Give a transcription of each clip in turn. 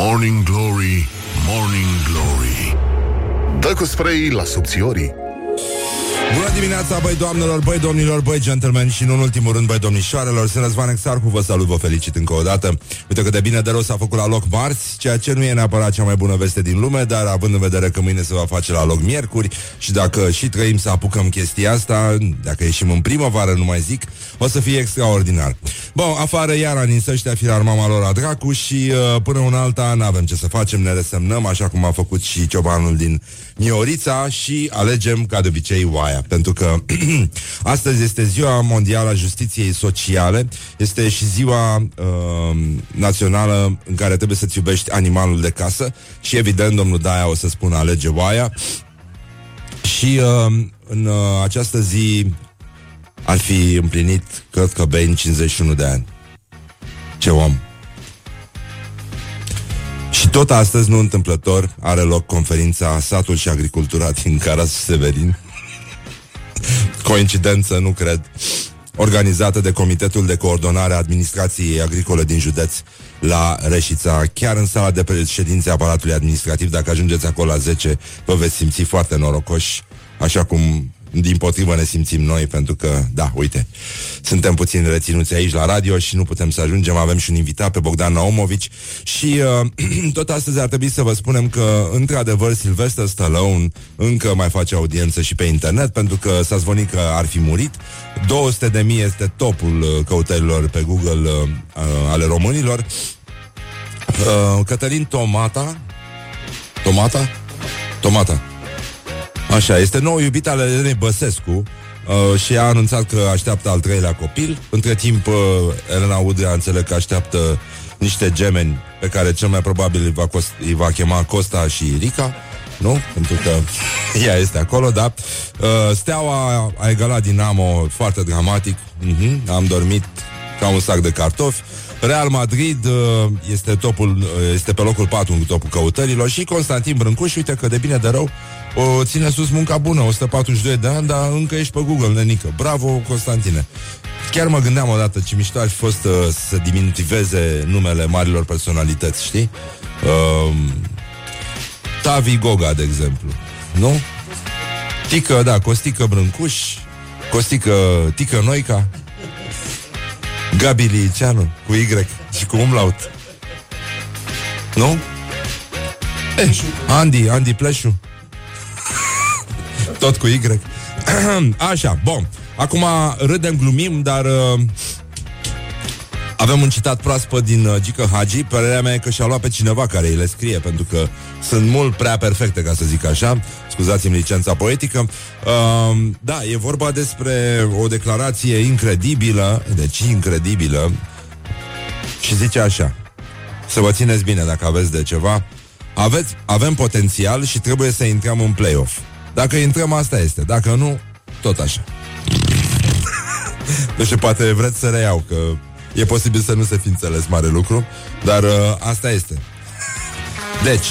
Morning Glory, Morning Glory. Dă cu spray la subțiorii Bună dimineața, băi doamnelor, băi domnilor, băi gentlemen și nu în ultimul rând, băi domnișoarelor, sunt Răzvan Exarcu, vă salut, vă felicit încă o dată. Uite cât de bine de rău s-a făcut la loc marți, ceea ce nu e neapărat cea mai bună veste din lume, dar având în vedere că mâine se va face la loc miercuri și dacă și trăim să apucăm chestia asta, dacă ieșim în primăvară, nu mai zic, o să fie extraordinar. Bun, afară iar ninsăște firar mama lor a dracu și uh, până un alta n-avem ce să facem, ne resemnăm, așa cum a făcut și ciobanul din Miorița și alegem, ca de obicei, oaia. Pentru că astăzi este ziua mondială a justiției sociale, este și ziua uh, națională în care trebuie să-ți iubești animalul de casă și, evident, domnul Daia o să spună alege oaia. Și uh, în uh, această zi ar fi împlinit, cred că, Bain 51 de ani. Ce om! Și tot astăzi, nu întâmplător, are loc conferința Satul și Agricultura din Caras Severin. Coincidență, nu cred. Organizată de Comitetul de Coordonare a Administrației Agricole din județ la Reșița, chiar în sala de președințe aparatului administrativ. Dacă ajungeți acolo la 10, vă veți simți foarte norocoși, așa cum din potrivă ne simțim noi, pentru că, da, uite, suntem puțin reținuți aici la radio și nu putem să ajungem. Avem și un invitat pe Bogdan Naumovici și uh, tot astăzi ar trebui să vă spunem că, într-adevăr, Sylvester Stallone încă mai face audiență și pe internet, pentru că s-a zvonit că ar fi murit. 200 de mii este topul uh, căutărilor pe Google uh, uh, ale românilor. Uh, Cătălin Tomata Tomata? Tomata Așa, este nou iubit al Elenei Băsescu uh, și a anunțat că așteaptă al treilea copil. Între timp, uh, Elena Udrea înțeleg că așteaptă niște gemeni pe care cel mai probabil îi va, cost, îi va chema Costa și Rica. Nu? Pentru că ea este acolo, da. Uh, Steaua a egalat Dinamo foarte dramatic. Uh-huh. Am dormit ca un sac de cartofi. Real Madrid uh, este topul, uh, este pe locul 4 în topul căutărilor și Constantin Brâncuș, uite că de bine de rău, o ține sus munca bună, 142 de ani, dar încă ești pe Google, nenică. Bravo, Constantine. Chiar mă gândeam odată ce mișto ar fi fost uh, să diminutiveze numele marilor personalități, știi? Uh, Tavi Goga, de exemplu. Nu? Tică, da, Costică Brâncuș, Costică Tică Noica, Gabi Liceanu, cu Y și cu umlaut. Nu? Eh, Andy, Andy Pleșu. Tot cu Y. Așa, bun. Acum râdem, glumim, dar uh, avem un citat proaspăt din uh, Gică Hagi. Părerea mea e că și-a luat pe cineva care îi le scrie, pentru că sunt mult prea perfecte, ca să zic așa. Scuzați-mi licența poetică. Uh, da, e vorba despre o declarație incredibilă, deci incredibilă, și zice așa. Să vă țineți bine dacă aveți de ceva. Aveți, avem potențial și trebuie să intrăm în play-off. Dacă intrăm, asta este. Dacă nu, tot așa. nu știu, poate vreți să reiau, că e posibil să nu se fi înțeles mare lucru, dar uh, asta este. Deci,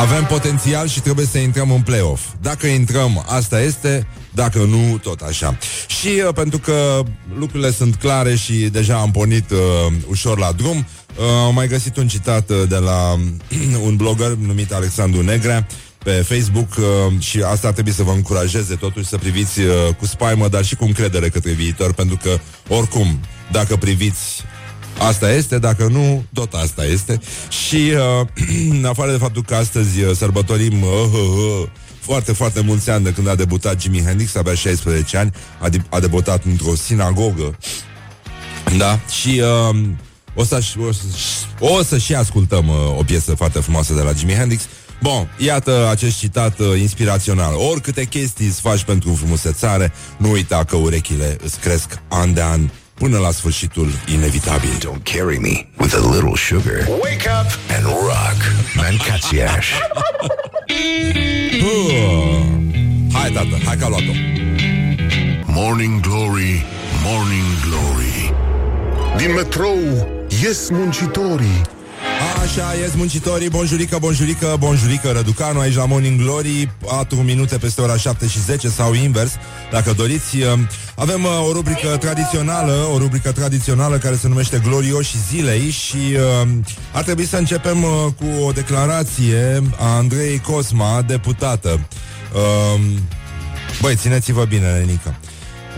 avem potențial și trebuie să intrăm în play-off. Dacă intrăm, asta este, dacă nu, tot așa. Și uh, pentru că lucrurile sunt clare și deja am pornit uh, ușor la drum, uh, am mai găsit un citat uh, de la un blogger numit Alexandru Negrea, pe Facebook uh, și asta ar trebui să vă încurajeze totuși să priviți uh, cu spaimă, dar și cu încredere către viitor, pentru că oricum, dacă priviți Asta este, dacă nu, tot asta este. Și uh, în afară de faptul că astăzi uh, sărbătorim uh, uh, uh, foarte, foarte mulți ani de când a debutat Jimi Hendrix, avea 16 ani, a, de- a debutat într-o sinagogă. Da? Și uh, o, să, o, să, o să și ascultăm uh, o piesă foarte frumoasă de la Jimi Hendrix. Bun, iată acest citat uh, inspirațional. Oricâte chestii îți faci pentru frumusețare, nu uita că urechile îți cresc an de an până la sfârșitul inevitabil. Don't carry me with a little sugar Wake up and rock Mancațiaș Uh, hai, tată, hai că a luat-o. Morning Glory, Morning Glory Din metrou ies muncitorii Așa, ies muncitorii, bonjurică, bonjurică, bonjurică, Răducanu, aici la Morning Glory, 4 minute peste ora 7 și 10 sau invers, dacă doriți. Avem uh, o rubrică tradițională, o rubrică tradițională care se numește Glorioși Zilei și uh, ar trebui să începem uh, cu o declarație a Andrei Cosma, deputată. Uh, băi, țineți-vă bine, Renica.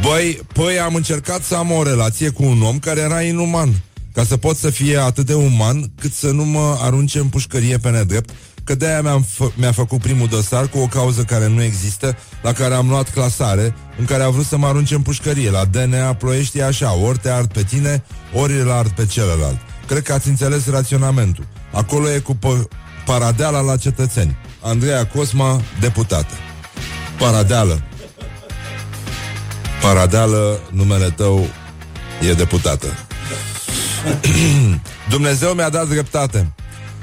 Băi, păi am încercat să am o relație cu un om care era inuman ca să pot să fie atât de uman cât să nu mă arunce în pușcărie pe nedrept, că de-aia mi-am fă- mi-a făcut primul dosar cu o cauză care nu există, la care am luat clasare, în care a vrut să mă arunce în pușcărie. La DNA Ploiești e așa, ori te ard pe tine, ori îl ard pe celălalt. Cred că ați înțeles raționamentul. Acolo e cu p- paradeala la cetățeni. Andreea Cosma, deputată. Paradeală. Paradeală, numele tău e deputată. Dumnezeu mi-a dat dreptate.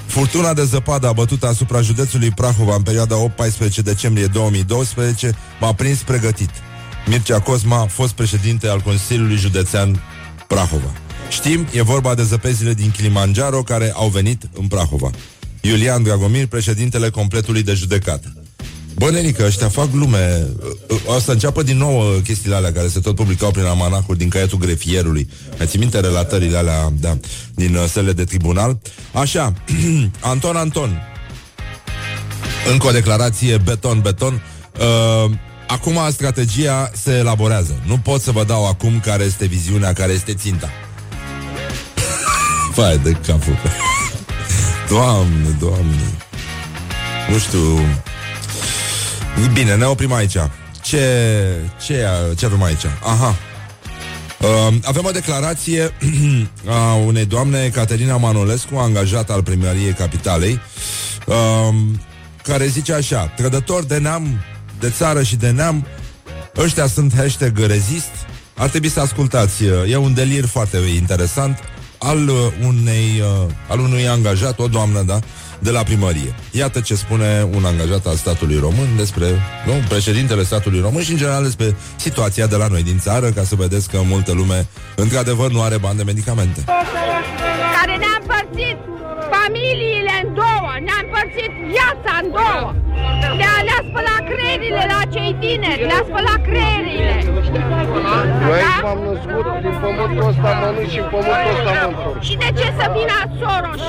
Furtuna de zăpadă abătută asupra județului Prahova în perioada 8-14 decembrie 2012 m-a prins pregătit. Mircea Cosma, fost președinte al Consiliului Județean Prahova. Știm, e vorba de zăpezile din Kilimanjaro care au venit în Prahova. Iulian Dragomir, președintele completului de judecată. Bă, nenică, ăștia fac glume O să înceapă din nou uh, chestiile alea Care se tot publicau prin amanacul din caietul grefierului. Mai ții minte relatările alea da, Din uh, sălile de tribunal? Așa, Anton Anton. Încă o declarație beton, beton. Uh, Acum strategia se elaborează. Nu pot să vă dau acum care este viziunea Care este ținta. Vai de capul. Doamne, doamne. Nu știu Bine, ne oprim aici. Ce, ce, ce avem aici? Aha. Uh, avem o declarație a unei doamne, Caterina Manolescu, angajată al primăriei Capitalei, uh, care zice așa, trădători de neam, de țară și de neam, ăștia sunt hashtag rezist, ar trebui să ascultați, e un delir foarte interesant al unei, uh, al unui angajat, o doamnă, da, de la primărie. Iată ce spune un angajat al statului român despre nu, președintele statului român și în general despre situația de la noi din țară, ca să vedeți că multă lume într-adevăr nu are bani de medicamente. Care ne-a împărțit familiile în două, ne-a împărțit viața în două. Le-a, le-a spălat creierile la cei tineri, le-a spălat creierile. Eu aici m-am născut, din pământul ăsta mănânc și în pământul ăsta mă întorc. Și de ce să vină Soros?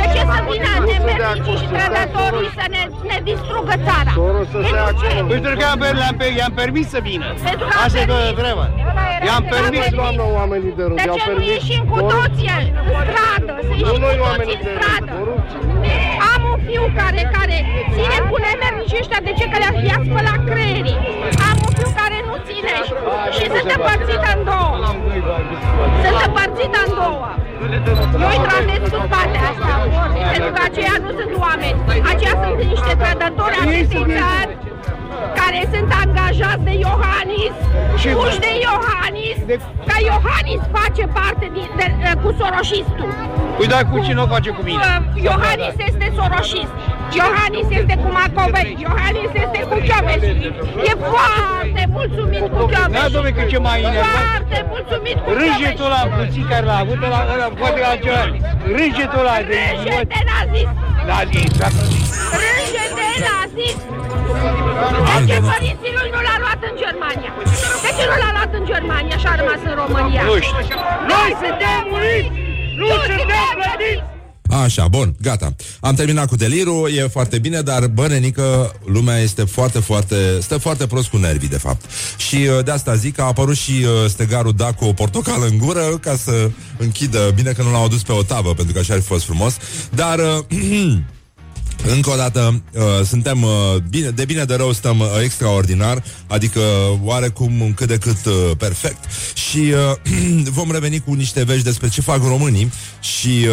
De ce să vină nu sunt de acord, nemernicii și sunt de trădătorul acord. să ne, ne distrugă țara? Soros să Pentru stea ce? acolo. Pentru că i-am, per- le-am, per- i-am permis să vină. Pentru că am Asta e toată permis. treaba. I-am I-am permis. permis. Doamnă, oamenii de rând, De i-au ce nu permis. ieșim cu Corupție. toții în stradă? Să Nu ieșim noi cu toții oamenii în de rând, stradă. Corupție. Am un fiu care, care ține cu nemernicii ăștia. De ce? Că le-a i-a spălat creierii. Am un fiu care nu ține și, și sunt împărțită în două. Sunt împărțită în două. Eu îi tratez cu toate astea, pentru că aceia nu sunt oameni. Aceia sunt niște trădători acestei țări care sunt angajați de Iohannis, Și- puși de Iohannis, că Iohannis face parte din, de, de, cu soroșistul. Păi dar cu cine o face cu mine? Uh, Iohannis este soroșist. Iohannis este cu Macovei. Iohannis este cu Chioveși. E foarte mulțumit cu Da, Chioveși. dom'le, că ce mai enervat. Foarte mulțumit cu Râjetul ăla puțin care l-a avut, ăla, ăla, poate la ceva. Râjetul ăla de Râjete nazist. Da, exact. Râjete nazist. De ce părinții lui nu l-a luat în Germania? De ce nu l-a luat în Germania și a rămas în România? Nu știu. Noi suntem muriți! Nu suntem plătiți! Așa, bun, gata. Am terminat cu delirul, e foarte bine, dar bă, nenică, lumea este foarte, foarte, stă foarte prost cu nervii, de fapt. Și uh, de asta zic că a apărut și uh, stegarul da cu o portocală în gură ca să închidă, bine că nu l-au adus pe o tavă, pentru că așa ar fi fost frumos, dar... Uh, Încă o dată, uh, suntem uh, bine, de bine de rău stăm uh, extraordinar, adică oarecum cât de cât uh, perfect și uh, vom reveni cu niște vești despre ce fac românii și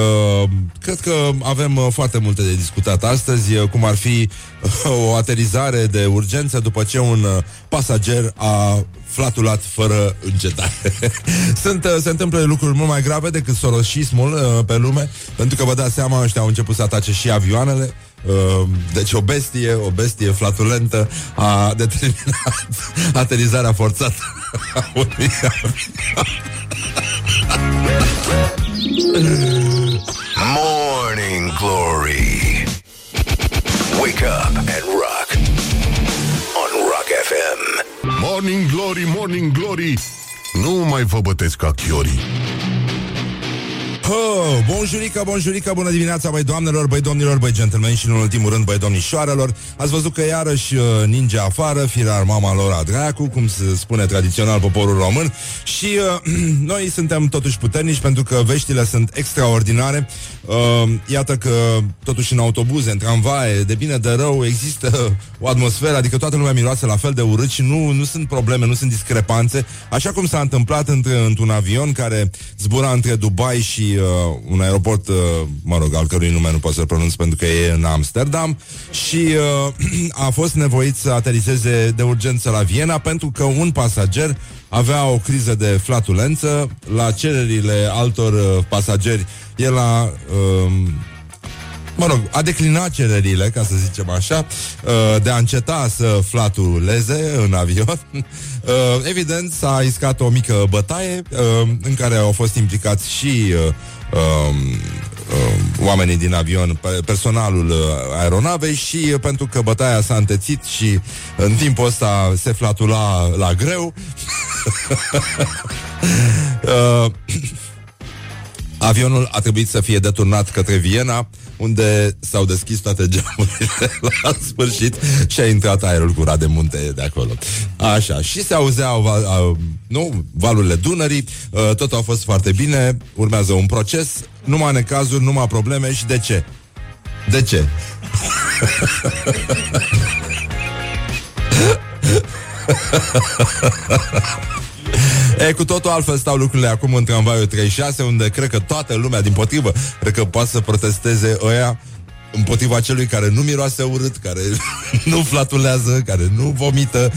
uh, cred că avem uh, foarte multe de discutat astăzi, uh, cum ar fi uh, o aterizare de urgență după ce un uh, pasager a flatulat fără încetare. Sunt, uh, se întâmplă lucruri mult mai grave decât sorosismul uh, pe lume, pentru că vă dați seama, ăștia au început să atace și avioanele, Uh, deci o bestie, o bestie flatulentă a determinat aterizarea forțată a unui avion. Morning Morning Glory. Wake up and rock. On Rock FM. Morning Glory, Morning Glory. Nu mai vă bătesc ca chiorii. Oh, bonjurica, bonjurica, bună dimineața, băi doamnelor, băi domnilor, băi gentlemen și în ultimul rând, băi domnișoarelor. Ați văzut că iarăși uh, ninge afară, firar mama lor a dracu, cum se spune tradițional poporul român. Și uh, noi suntem totuși puternici pentru că veștile sunt extraordinare. Uh, iată că totuși în autobuze, în tramvaie, de bine de rău, există o atmosferă, adică toată lumea miroase la fel de urât și nu, nu sunt probleme, nu sunt discrepanțe, așa cum s-a întâmplat între, într-un avion care zbura între Dubai și uh, un aeroport, uh, mă rog, al cărui nume nu pot să-l pronunț pentru că e în Amsterdam și uh, a fost nevoit să aterizeze de urgență la Viena pentru că un pasager avea o criză de flatulență la cererile altor uh, pasageri. El a uh, mă rog, a declinat cererile, ca să zicem așa, uh, de a înceta să flatuleze în avion. Uh, evident, s-a iscat o mică bătaie uh, în care au fost implicați și um, oamenii din avion, personalul aeronavei și pentru că bătaia s-a întețit și în timpul ăsta se flatula la greu. avionul a trebuit să fie deturnat către Viena unde s-au deschis toate geamurile la sfârșit și a intrat aerul curat de munte de acolo. Așa, și se auzeau val, a, nu, valurile Dunării, a, tot a fost foarte bine, urmează un proces, numai necazuri, numai probleme și de ce? De ce? E, cu totul altfel stau lucrurile acum în tramvaiul 36, unde cred că toată lumea, din potrivă, cred că poate să protesteze ăia împotriva celui care nu miroase urât, care nu flatulează, care nu vomită.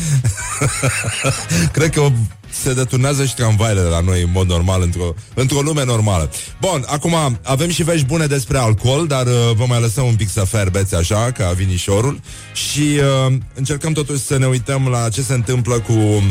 cred că se deturnează și tramvaile la noi în mod normal, într-o, într-o lume normală. Bun, acum avem și vești bune despre alcool, dar uh, vă mai lăsăm un pic să ferbeți așa, ca vinișorul și uh, încercăm totuși să ne uităm la ce se întâmplă cu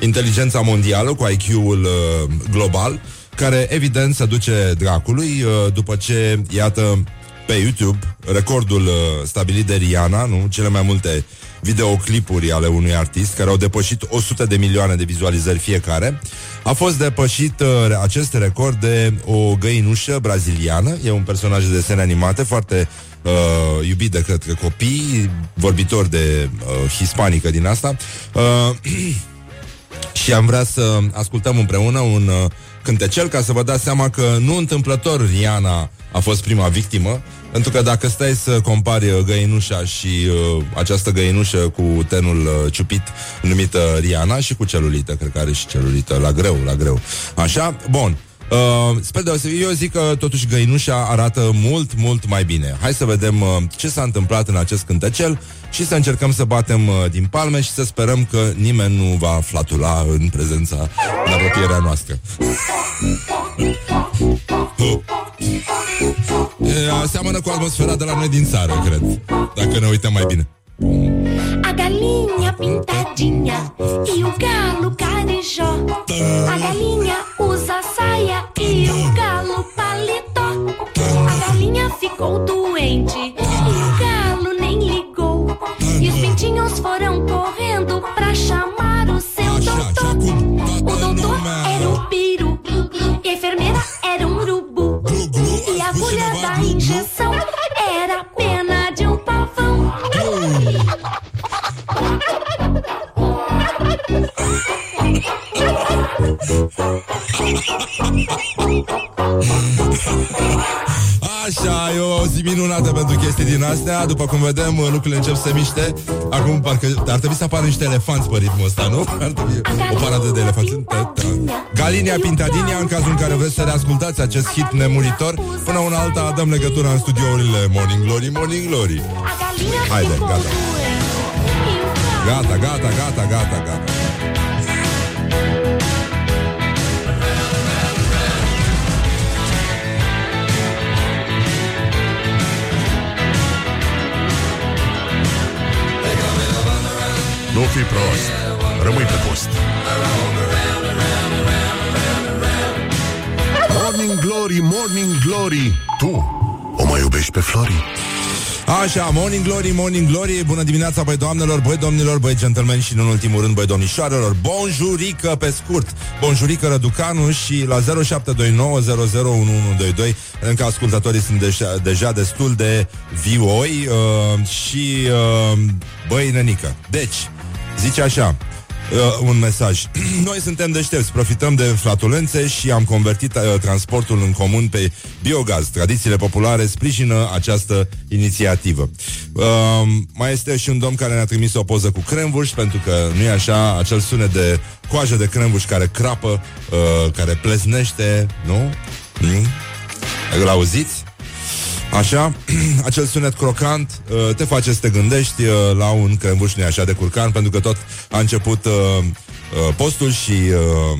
inteligența mondială, cu IQ-ul uh, global, care evident se duce dracului uh, după ce, iată, pe YouTube, recordul uh, stabilit de Rihanna, nu? Cele mai multe videoclipuri ale unui artist care au depășit 100 de milioane de vizualizări fiecare. A fost depășit uh, acest record de o găinușă braziliană, e un personaj de desene animate foarte uh, iubit de către copii, vorbitor de uh, hispanică din asta. Uh, și am vrea să ascultăm împreună un uh, cântecel ca să vă dați seama că nu întâmplător Riana a fost prima victimă, pentru că dacă stai să compari uh, găinușa și uh, această găinușă cu tenul uh, ciupit numită Riana și cu celulită, cred că are și celulită, la greu, la greu. Așa? Bun. Uh, spre deosebire, eu zic că totuși găinușa arată mult, mult mai bine. Hai să vedem uh, ce s-a întâmplat în acest cântecel și să încercăm să batem uh, din palme și să sperăm că nimeni nu va flatula în prezența, în apropierea noastră. Seamănă cu atmosfera de la noi din țară, cred, dacă ne uităm mai bine. A galinha pintadinha e o galo carijó. A galinha usa saia e o galo paletó. A galinha ficou doente e o galo nem ligou. E os pintinhos foram correndo minunată pentru chestii din astea. După cum vedem, lucrurile încep să se miște. Acum parcă ar trebui să apară niște elefanți pe ritmul ăsta, nu? Ar trebui o paradă de elefanți. Galinia Pintadinia, în cazul în care vreți să reascultați acest hit nemuritor Până una alta dăm legătura în studiourile Morning Glory, Morning Glory. Haide, gata. Gata, gata, gata, gata, gata Nu fi prost. Rămâi pe post. Morning Glory, Morning Glory. Tu o mai iubești iubești pe Flori? Așa, Morning Glory, Morning Glory Bună dimineața, băi doamnelor, băi domnilor Băi gentlemen și în ultimul rând, băi domnișoarelor Bonjurică pe scurt Bonjurică Răducanu și la 0729001122 Încă ascultătorii sunt deja, deja destul de vioi uh, Și uh, băi nănică Deci, zice așa uh, un mesaj. Noi suntem deștepți, profităm de flatulențe și am convertit uh, transportul în comun pe biogaz. Tradițiile populare sprijină această inițiativă. Uh, mai este și un domn care ne-a trimis o poză cu cremvuș, pentru că nu e așa, acel sunet de coajă de cremvuș care crapă, uh, care pleznește, nu? Mm? Îl auziți? Așa, acel sunet crocant uh, te face să te gândești uh, la un crembuș nu așa de curcan, pentru că tot a început uh, uh, postul și uh,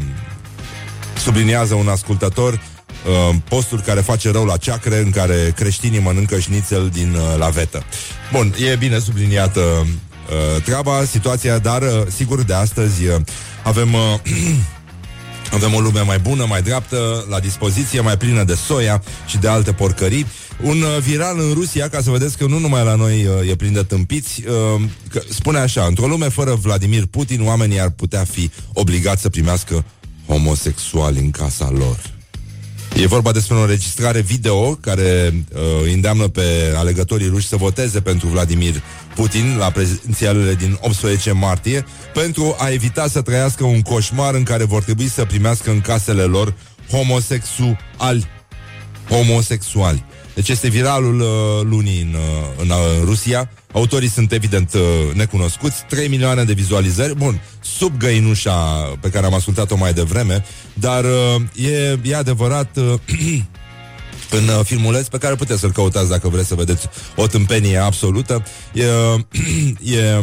subliniază un ascultător uh, postul care face rău la ceacre, în care creștinii mănâncă șnițel din uh, lavetă. Bun, e bine subliniată uh, treaba, situația, dar uh, sigur de astăzi uh, avem... Uh, Avem o lume mai bună, mai dreaptă, la dispoziție, mai plină de soia și de alte porcării. Un uh, viral în Rusia, ca să vedeți că nu numai la noi uh, e plin de tâmpiți, uh, că spune așa, într-o lume fără Vladimir Putin, oamenii ar putea fi obligați să primească homosexuali în casa lor. E vorba despre o înregistrare video care uh, îndeamnă pe alegătorii ruși să voteze pentru Vladimir Putin la prezidențialele din 18 martie pentru a evita să trăiască un coșmar în care vor trebui să primească în casele lor homosexuali. Homosexuali. Deci este viralul uh, lunii în, uh, în, uh, în Rusia. Autorii sunt evident uh, necunoscuți. 3 milioane de vizualizări. Bun, sub găinușa pe care am ascultat-o mai devreme. Dar uh, e, e adevărat... Uh, în uh, filmuleț pe care puteți să-l căutați dacă vreți să vedeți o tâmpenie absolută. E, e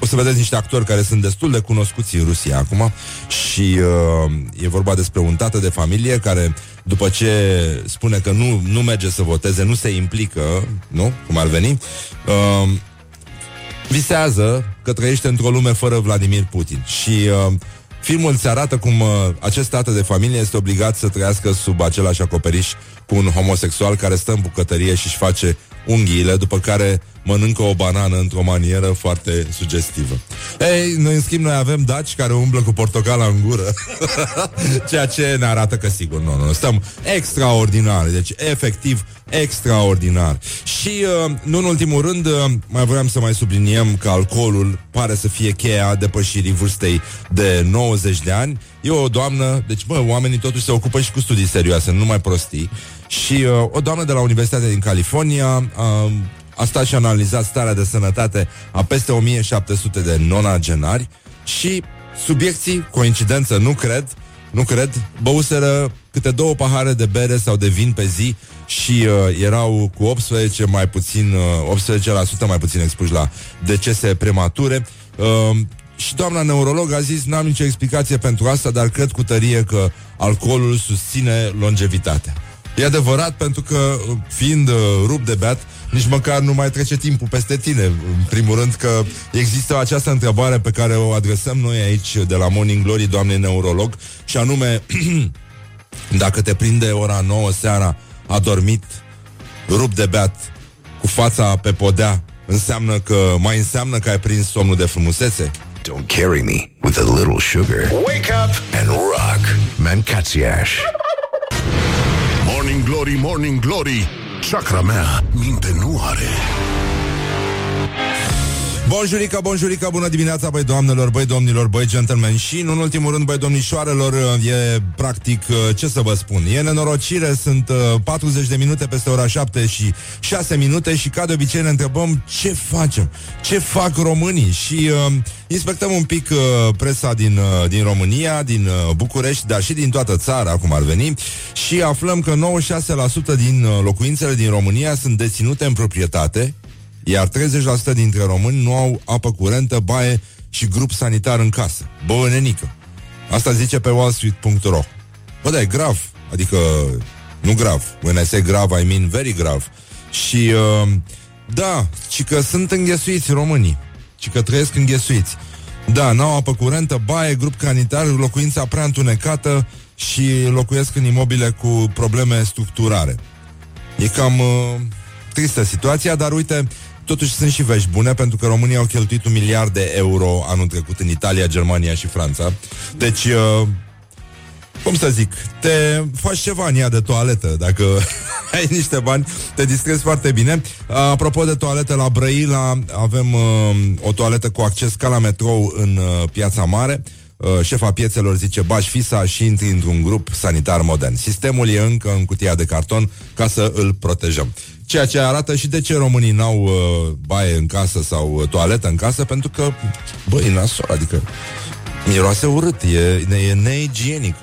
o să vedeți niște actori care sunt destul de cunoscuți în Rusia acum și uh, e vorba despre un tată de familie care, după ce spune că nu, nu merge să voteze, nu se implică, nu? Cum ar veni, uh, visează că trăiește într-o lume fără Vladimir Putin. Și uh, filmul îți arată cum uh, acest tată de familie este obligat să trăiască sub același acoperiș cu un homosexual care stă în bucătărie și își face unghiile, după care mănâncă o banană într-o manieră foarte sugestivă. Ei, noi în schimb noi avem daci care umblă cu portocala în gură, ceea ce ne arată că sigur, nu, nu, stăm extraordinar, deci efectiv extraordinar. Și, uh, nu în ultimul rând, uh, mai vreau să mai subliniem că alcoolul pare să fie cheia depășirii vârstei de 90 de ani. E o doamnă, deci, bă, oamenii totuși se ocupă și cu studii serioase, nu mai prostii. Și uh, o doamnă de la Universitatea din California uh, a stat și a analizat starea de sănătate a peste 1700 de nonagenari și subiecții, coincidență, nu cred, nu cred, băuseră câte două pahare de bere sau de vin pe zi și uh, erau cu 18 mai puțin, uh, 18% mai puțin expuși la decese premature. Uh, și doamna neurolog a zis, n-am nicio explicație pentru asta, dar cred cu tărie că alcoolul susține longevitatea. E adevărat pentru că, fiind uh, rup de beat, nici măcar nu mai trece timpul peste tine. În primul rând că există această întrebare pe care o adresăm noi aici de la Morning Glory, doamnei neurolog, și anume, dacă te prinde ora 9 seara, adormit, rup de beat, cu fața pe podea, înseamnă că mai înseamnă că ai prins somnul de frumusețe? Don't carry me with a little sugar. Wake up and rock. Mancațiaș. Morning Glory, Morning Glory. Chakra mea minte nu are. Bonjurică, bonjurică, bună dimineața, băi doamnelor, băi domnilor, băi gentlemen. Și, în ultimul rând, băi domnișoarelor, e practic, ce să vă spun, e nenorocire, sunt 40 de minute peste ora 7 și 6 minute și, ca de obicei, ne întrebăm ce facem, ce fac românii? Și uh, inspectăm un pic uh, presa din, uh, din România, din uh, București, dar și din toată țara, cum ar veni, și aflăm că 96% din uh, locuințele din România sunt deținute în proprietate, iar 30% dintre români nu au apă curentă, baie și grup sanitar în casă. Bă, nenică. Asta zice pe wallstreet.ro Bă, da, e grav. Adică, nu grav. When I say grav, I mean very grav. Și, uh, da, și că sunt înghesuiți românii. Și că trăiesc înghesuiți. Da, n-au apă curentă, baie, grup sanitar, locuința prea întunecată și locuiesc în imobile cu probleme structurare. E cam... Uh, tristă situația, dar uite, totuși sunt și vești bune, pentru că România au cheltuit un miliard de euro anul trecut în Italia, Germania și Franța. Deci, uh, cum să zic, te faci ceva în ea de toaletă, dacă ai niște bani, te distrezi foarte bine. Apropo de toalete, la Brăila avem uh, o toaletă cu acces ca la metrou în uh, Piața Mare. Uh, șefa piețelor zice bași fisa și intri într-un grup sanitar modern. Sistemul e încă în cutia de carton ca să îl protejăm. Ceea ce arată și de ce românii n-au uh, baie în casă sau uh, toaletă în casă, pentru că, băi, nasol, adică miroase urât, e, e neigienic.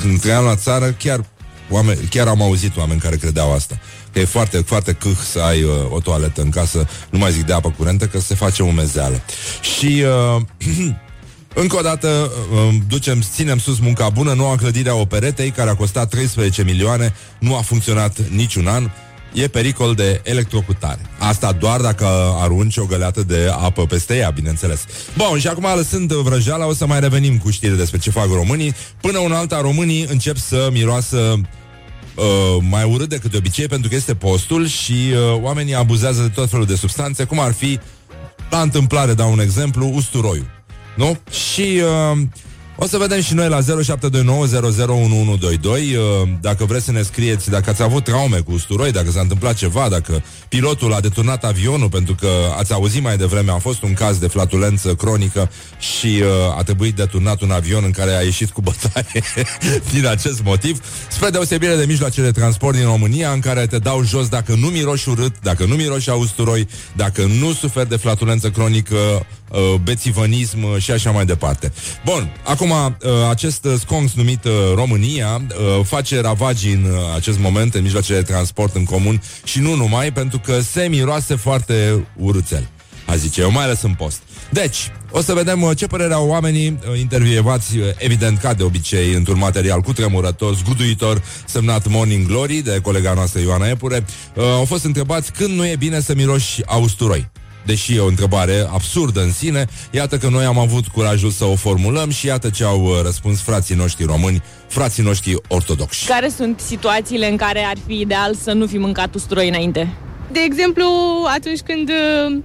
Când trăiam la țară, chiar, oameni, chiar am auzit oameni care credeau asta. Că e foarte, foarte câh să ai uh, o toaletă în casă, nu mai zic de apă curentă, că se face umezeală. Și... Uh, Încă o dată uh, ducem, ținem sus munca bună, noua clădire a operetei, care a costat 13 milioane, nu a funcționat niciun an e pericol de electrocutare. Asta doar dacă arunci o găleată de apă peste ea, bineînțeles. Bun, și acum lăsând vrăjeala, o să mai revenim cu știri despre ce fac românii. Până un alta, românii încep să miroasă uh, mai urât decât de obicei, pentru că este postul și uh, oamenii abuzează de tot felul de substanțe, cum ar fi, la întâmplare, dau un exemplu, usturoiul. Nu? Și uh, o să vedem și noi la 0729001122 uh, Dacă vreți să ne scrieți Dacă ați avut traume cu usturoi Dacă s-a întâmplat ceva Dacă pilotul a deturnat avionul Pentru că ați auzit mai devreme A fost un caz de flatulență cronică Și uh, a trebuit deturnat un avion În care a ieșit cu bătaie Din acest motiv. Spre deosebire de mijloacele de transport din România În care te dau jos dacă nu miroși urât Dacă nu miroși a usturoi Dacă nu suferi de flatulență cronică uh, bețivănism și așa mai departe. Bun, acum uh, acest sconx numit uh, România uh, face ravagii în acest moment în mijloacele de transport în comun și nu numai, pentru că se miroase foarte urâțel. A zice eu, mai ales în post. Deci, o să vedem ce părere au oamenii intervievați, evident, ca de obicei, într-un material cu tremurător, zguduitor, semnat Morning Glory, de colega noastră Ioana Epure. Au fost întrebați când nu e bine să miroși austuroi deși e o întrebare absurdă în sine, iată că noi am avut curajul să o formulăm și iată ce au uh, răspuns frații noștri români, frații noștri ortodoxi. Care sunt situațiile în care ar fi ideal să nu fi mâncat usturoi înainte? De exemplu, atunci când uh, uh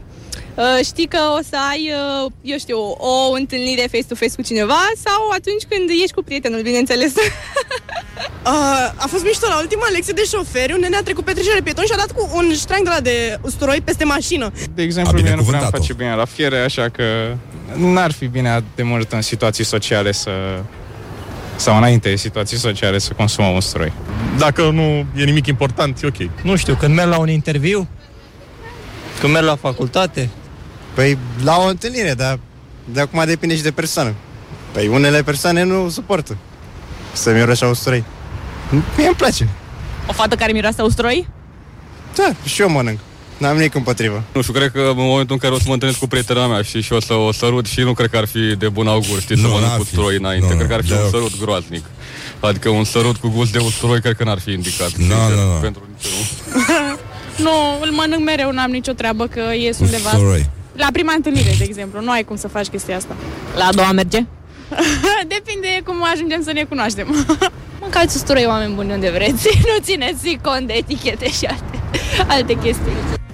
știi că o să ai, uh, eu știu, o întâlnire face-to-face cu cineva sau atunci când ești cu prietenul, bineînțeles. Uh, a fost mișto la ultima lecție de șoferi, un nene a trecut pe trecere pieton și a dat cu un ștrang de la de usturoi peste mașină. De exemplu, mie nu prea face bine la fiere, așa că n-ar fi bine de mult în situații sociale să sau înainte de situații sociale să consumăm usturoi. Dacă nu e nimic important, e ok. Nu știu, când merg la un interviu, când merg la facultate. Păi la o întâlnire, dar de acum depinde și de persoană. Păi unele persoane nu suportă să miroși usturoi. Mie îmi place. O fată care miroase usturoi? Da, și eu mănânc. N-am nimic împotrivă. Nu știu, cred că în momentul în care o să mă întâlnesc cu prietena mea și, și o să o sărut și nu cred că ar fi de bun augur, știi, nu, să mănânc cu usturoi înainte. Nu, cred că ar fi de un sărut groaznic. Adică un sărut cu gust de usturoi cred că n-ar fi indicat. Nu, nu, nu. Pentru nu, îl mănânc mereu, n-am nicio treabă că ies undeva. Usturoi. La prima întâlnire, de exemplu. Nu ai cum să faci chestia asta. La a doua merge? Depinde cum ajungem să ne cunoaștem. Mâncați usturoi oameni buni unde vreți. Nu țineți cont de etichete și alte, alte chestii.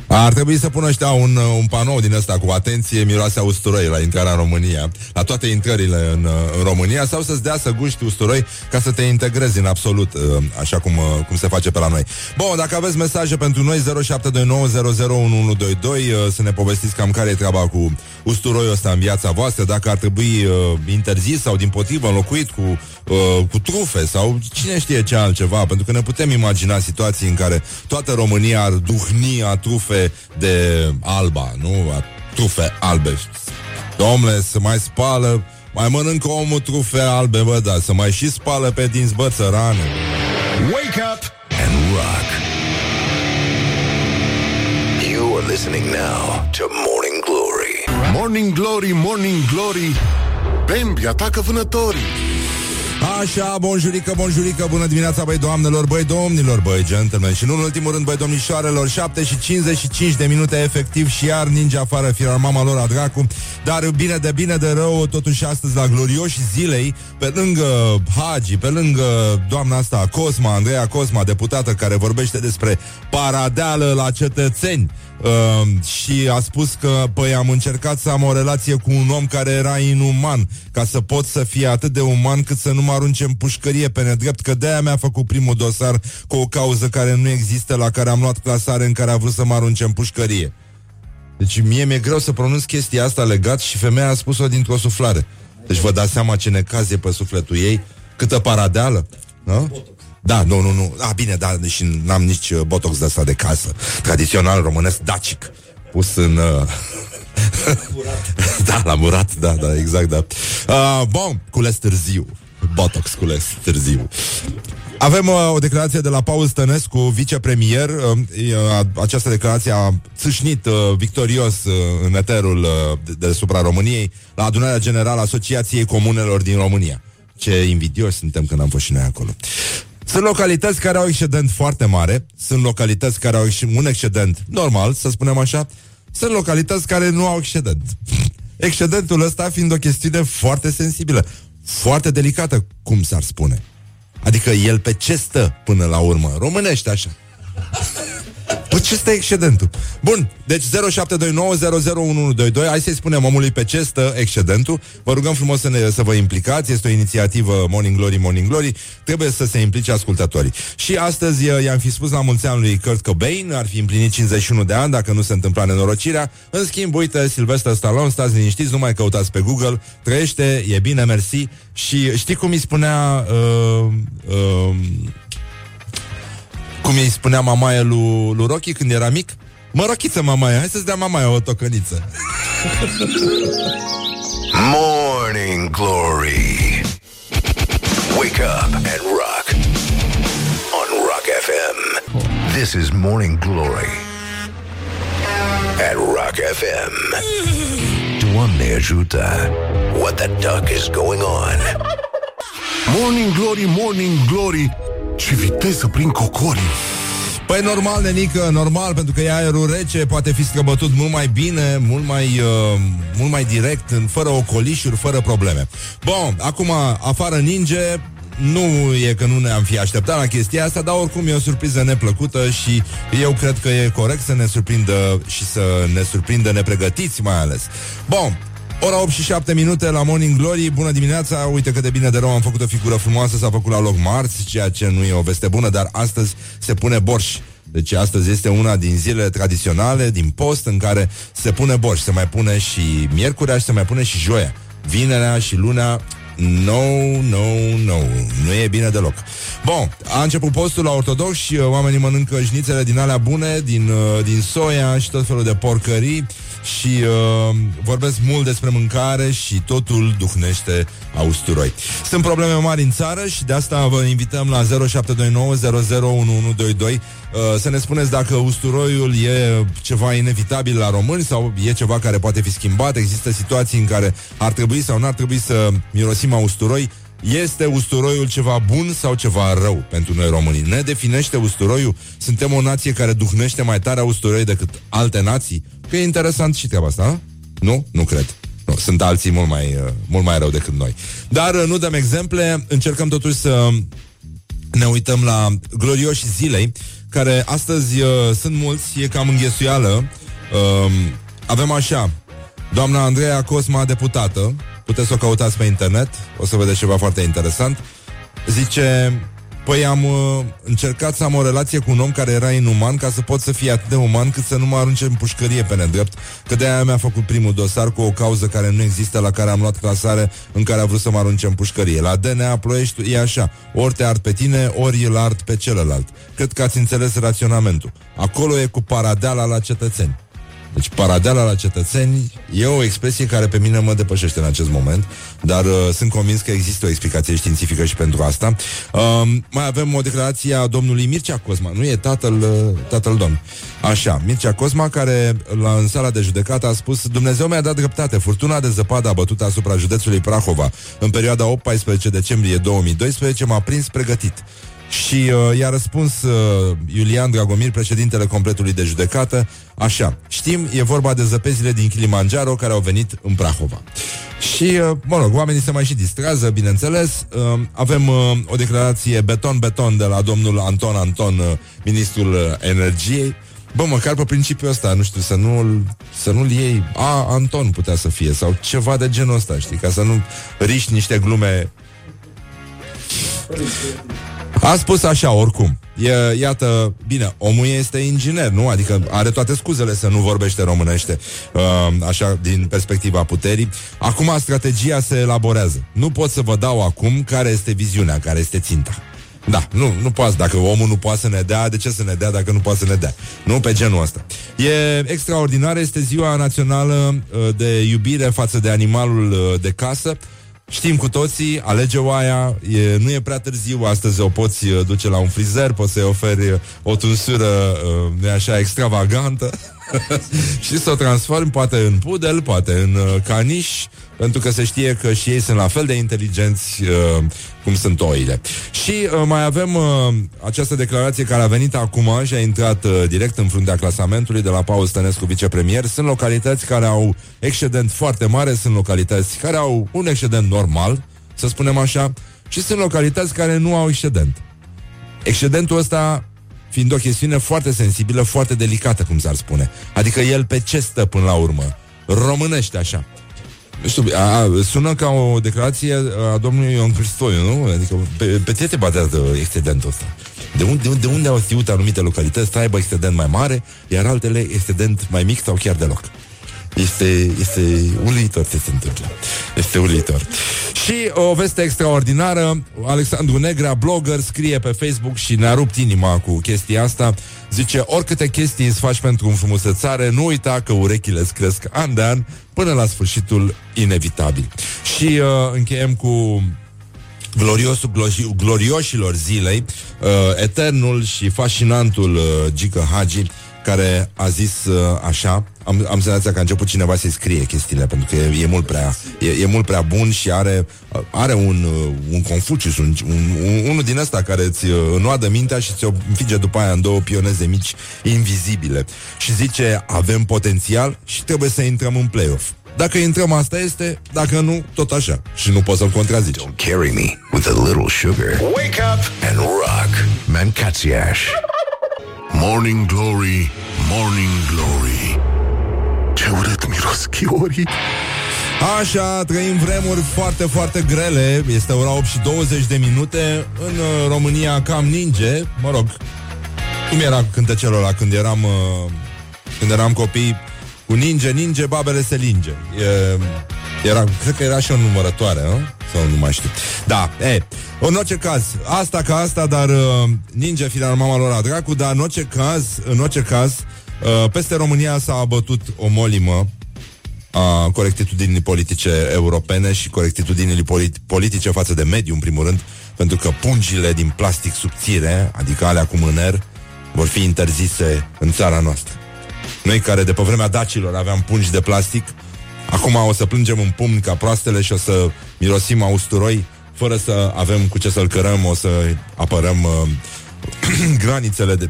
Ar trebui să pună ăștia un, un panou din ăsta cu atenție miroase usturoi la intrarea în România, la toate intrările în, în România, sau să-ți dea să guști usturoi ca să te integrezi în absolut, uh, așa cum, uh, cum se face pe la noi. Bun, dacă aveți mesaje pentru noi, 0729001122, uh, să ne povestiți cam care e treaba cu usturoiul ăsta în viața voastră, dacă ar trebui uh, interzis sau din potrivă înlocuit cu, uh, cu trufe sau cine știe ce altceva, pentru că ne putem imagina situații în care toată România ar duhni a trufe de alba, nu? A trufe albe. Domnule, să mai spală, mai mănâncă omul trufe albe, bă, da, să mai și spală pe dinți, bă, țărane. Wake up and rock. You are listening now to Morning Glory. Morning Glory, Morning Glory. Bambi atacă vânătorii. Așa, bonjurică, bonjurică, bună dimineața, băi doamnelor, băi domnilor, băi gentlemen. Și nu în ultimul rând, băi domnișoarelor 7 și 55 de minute efectiv și iar ninge afară firar mama lor a dracu Dar bine de bine de rău, totuși astăzi la glorioși zilei Pe lângă Hagi, pe lângă doamna asta Cosma, Andreea Cosma, deputată care vorbește despre paradeală la cetățeni Uh, și a spus că, păi, am încercat să am o relație cu un om care era inuman, ca să pot să fie atât de uman cât să nu mă arunce în pușcărie pe nedrept, că de-aia mi-a făcut primul dosar cu o cauză care nu există, la care am luat clasare în care a vrut să mă arunce în pușcărie. Deci mie mi-e greu să pronunț chestia asta legat și femeia a spus-o dintr-o suflare. Deci vă dați seama ce necaz e pe sufletul ei, câtă paradeală, da? Da, nu, nu, nu. A, bine, da, și n-am nici uh, botox de asta de casă. Tradițional românesc, dacic. Pus în... Uh... da, la murat, da, da, exact, da. Uh, bun, cules târziu. Botox cules târziu. Avem uh, o declarație de la Paul Stănescu, vicepremier. Uh, uh, această declarație a țâșnit uh, victorios uh, în eterul uh, de, de supra României la adunarea generală a Asociației Comunelor din România. Ce invidioși suntem când am fost și noi acolo. Sunt localități care au excedent foarte mare, sunt localități care au un excedent normal, să spunem așa, sunt localități care nu au excedent. Excedentul ăsta fiind o chestiune foarte sensibilă, foarte delicată, cum s-ar spune. Adică el pe ce stă până la urmă? Românește așa. Păi ce stă excedentul? Bun, deci 0729001122 Hai să-i spunem omului pe ce stă excedentul. Vă rugăm frumos să, ne, să vă implicați Este o inițiativă Morning Glory, Morning Glory Trebuie să se implice ascultătorii. Și astăzi i-am fi spus la mulți ani lui Kurt Cobain Ar fi împlinit 51 de ani Dacă nu se întâmpla nenorocirea. În schimb, uite, Sylvester Stallone Stați liniștiți, nu mai căutați pe Google Trăiește, e bine, mersi. Și știi cum îi spunea uh, uh, cum îi spunea mamaia lui, lui Rocky când era mic? Mă, rochiță, mamaia, hai să-ți dea mamaia o tocăniță. Morning Glory. Wake up and rock. On Rock FM This is Morning Glory. At Rock FM Doamne ajută What the duck is going on? Morning Glory, Morning Glory ce viteză prin cocori! Păi normal, nenică, normal, pentru că e aerul rece, poate fi scăbătut mult mai bine, mult mai, uh, mult mai direct, în, fără ocolișuri, fără probleme. Bun, acum, afară ninge, nu e că nu ne-am fi așteptat la chestia asta, dar oricum e o surpriză neplăcută și eu cred că e corect să ne surprindă și să ne surprindă nepregătiți mai ales. Bun, Ora 8 și 7 minute la Morning Glory Bună dimineața, uite cât de bine de rău Am făcut o figură frumoasă, s-a făcut la loc marți Ceea ce nu e o veste bună Dar astăzi se pune borș deci astăzi este una din zilele tradiționale din post în care se pune borș. Se mai pune și miercurea și se mai pune și joia. Vinerea și luna No, no, no, nu e bine deloc. Bun, a început postul la ortodox și uh, oamenii mănâncă șnițele din alea bune, din, uh, din soia și tot felul de porcării și uh, vorbesc mult despre mâncare și totul duhnește a usturoi. Sunt probleme mari în țară și de asta vă invităm la 0729 uh, să ne spuneți dacă usturoiul e ceva inevitabil la români sau e ceva care poate fi schimbat. Există situații în care ar trebui sau n-ar trebui să mirosim a usturoi. Este usturoiul ceva bun sau ceva rău pentru noi românii? Ne definește usturoiul? Suntem o nație care duhnește mai tare a usturoi decât alte nații? Că e interesant și treaba asta, a? Nu? Nu cred. Nu, sunt alții mult mai, uh, mult mai rău decât noi. Dar uh, nu dăm exemple, încercăm totuși să ne uităm la glorioși zilei, care astăzi uh, sunt mulți, e cam înghesuială. Uh, avem așa, doamna Andreea Cosma, deputată, puteți să o căutați pe internet, o să vedeți ceva foarte interesant. Zice, Păi am uh, încercat să am o relație cu un om care era inuman ca să pot să fie atât de uman cât să nu mă arunce în pușcărie pe nedrept, că de aia mi-a făcut primul dosar cu o cauză care nu există, la care am luat clasare în care a vrut să mă arunce în pușcărie. La DNA Ploiești e așa, ori te ard pe tine, ori îl ard pe celălalt. Cred că ați înțeles raționamentul. Acolo e cu paradeala la cetățeni. Deci paradeala la cetățeni e o expresie care pe mine mă depășește în acest moment, dar uh, sunt convins că există o explicație științifică și pentru asta. Uh, mai avem o declarație a domnului Mircea Cosma, nu e tatăl, uh, tatăl domn. Așa, Mircea Cosma, care la, în sala de judecată a spus Dumnezeu mi-a dat dreptate, furtuna de zăpadă a bătut asupra județului Prahova în perioada 8-14 decembrie 2012 m-a prins pregătit. Și uh, i-a răspuns uh, Iulian Dragomir, președintele completului de judecată, așa, știm, e vorba de zăpezile din Kilimanjaro care au venit în Prahova. Și, uh, mă rog, oamenii se mai și distrează, bineînțeles. Uh, avem uh, o declarație beton-beton de la domnul Anton Anton, uh, ministrul uh, energiei. Bă, măcar pe principiul ăsta, nu știu, să nu-l, să nu-l iei A, Anton putea să fie Sau ceva de genul ăsta, știi Ca să nu riști niște glume a spus așa, oricum. E, iată, bine, omul este inginer, nu? Adică are toate scuzele să nu vorbește românește, uh, așa, din perspectiva puterii. Acum strategia se elaborează. Nu pot să vă dau acum care este viziunea, care este ținta. Da, nu, nu poate. Dacă omul nu poate să ne dea, de ce să ne dea dacă nu poate să ne dea? Nu pe genul ăsta. E extraordinar, este ziua națională uh, de iubire față de animalul uh, de casă. Știm cu toții, alege oaia, e, nu e prea târziu, astăzi o poți uh, duce la un frizer, poți să-i oferi uh, o tunsură, uh, nu așa, extravagantă și să o transformi poate în pudel, poate în uh, caniș, pentru că se știe că și ei sunt la fel de inteligenți uh, cum sunt oile. Și uh, mai avem uh, această declarație care a venit acum și a intrat uh, direct în fruntea clasamentului de la Paul Stănescu, vicepremier. Sunt localități care au excedent foarte mare, sunt localități care au un excedent normal, să spunem așa, și sunt localități care nu au excedent. Excedentul ăsta fiind o chestiune foarte sensibilă, foarte delicată, cum s-ar spune. Adică el pe ce stă până la urmă? Românește așa. Nu știu, a, sună ca o declarație a domnului Ion Cristoiu, nu? Adică pe, pe ce te batează excedentul ăsta? De unde, de unde, de unde au știut anumite localități să aibă excedent mai mare, iar altele excedent mai mic sau chiar deloc? Este, este uluitor ce se întâmplă. Este uluitor. Și o veste extraordinară, Alexandru Negrea, blogger, scrie pe Facebook și ne-a rupt inima cu chestia asta. Zice, oricâte chestii îți faci pentru înfrumusețare, nu uita că urechile îți cresc an de an până la sfârșitul inevitabil. Și uh, încheiem cu gloriosul gloși, glorioșilor zilei, uh, eternul și fascinantul uh, Gică Hagi, care a zis uh, așa, am, am senzația că a început cineva să-i scrie chestiile, pentru că e, e mult prea e, e mult prea bun și are, uh, are un, uh, un Confucius, un, un, un, unul din ăsta care îți uh, înoadă mintea și ți-o înfige după aia în două pioneze mici invizibile. Și zice, avem potențial și trebuie să intrăm în play-off. Dacă intrăm, asta este, dacă nu, tot așa. Și nu poți să-l contrazici. Don't carry me with a little sugar. Wake up and rock. Mancațiaș. Morning Glory, Morning Glory. Ce urât miros chiorii. Așa, trăim vremuri foarte, foarte grele Este ora 8 și 20 de minute În uh, România cam ninge Mă rog, cum era cântecelul ăla când eram uh, Când eram copii Cu ninge, ninge, babele se linge e, era, Cred că era și o numărătoare, nu? Sau nu mai știu Da, e, în orice caz Asta ca asta, dar uh, ninge firea mama lor a dracu Dar în orice caz, în orice caz uh, Peste România s-a abătut o molimă a corectitudinii politice europene și corectitudinii polit- politice față de mediu, în primul rând, pentru că pungile din plastic subțire, adică alea cu mâner, vor fi interzise în țara noastră. Noi care de pe vremea dacilor aveam pungi de plastic, acum o să plângem în pumn ca proastele și o să mirosim a usturoi, fără să avem cu ce să-l cărăm, o să apărăm uh, granițele de,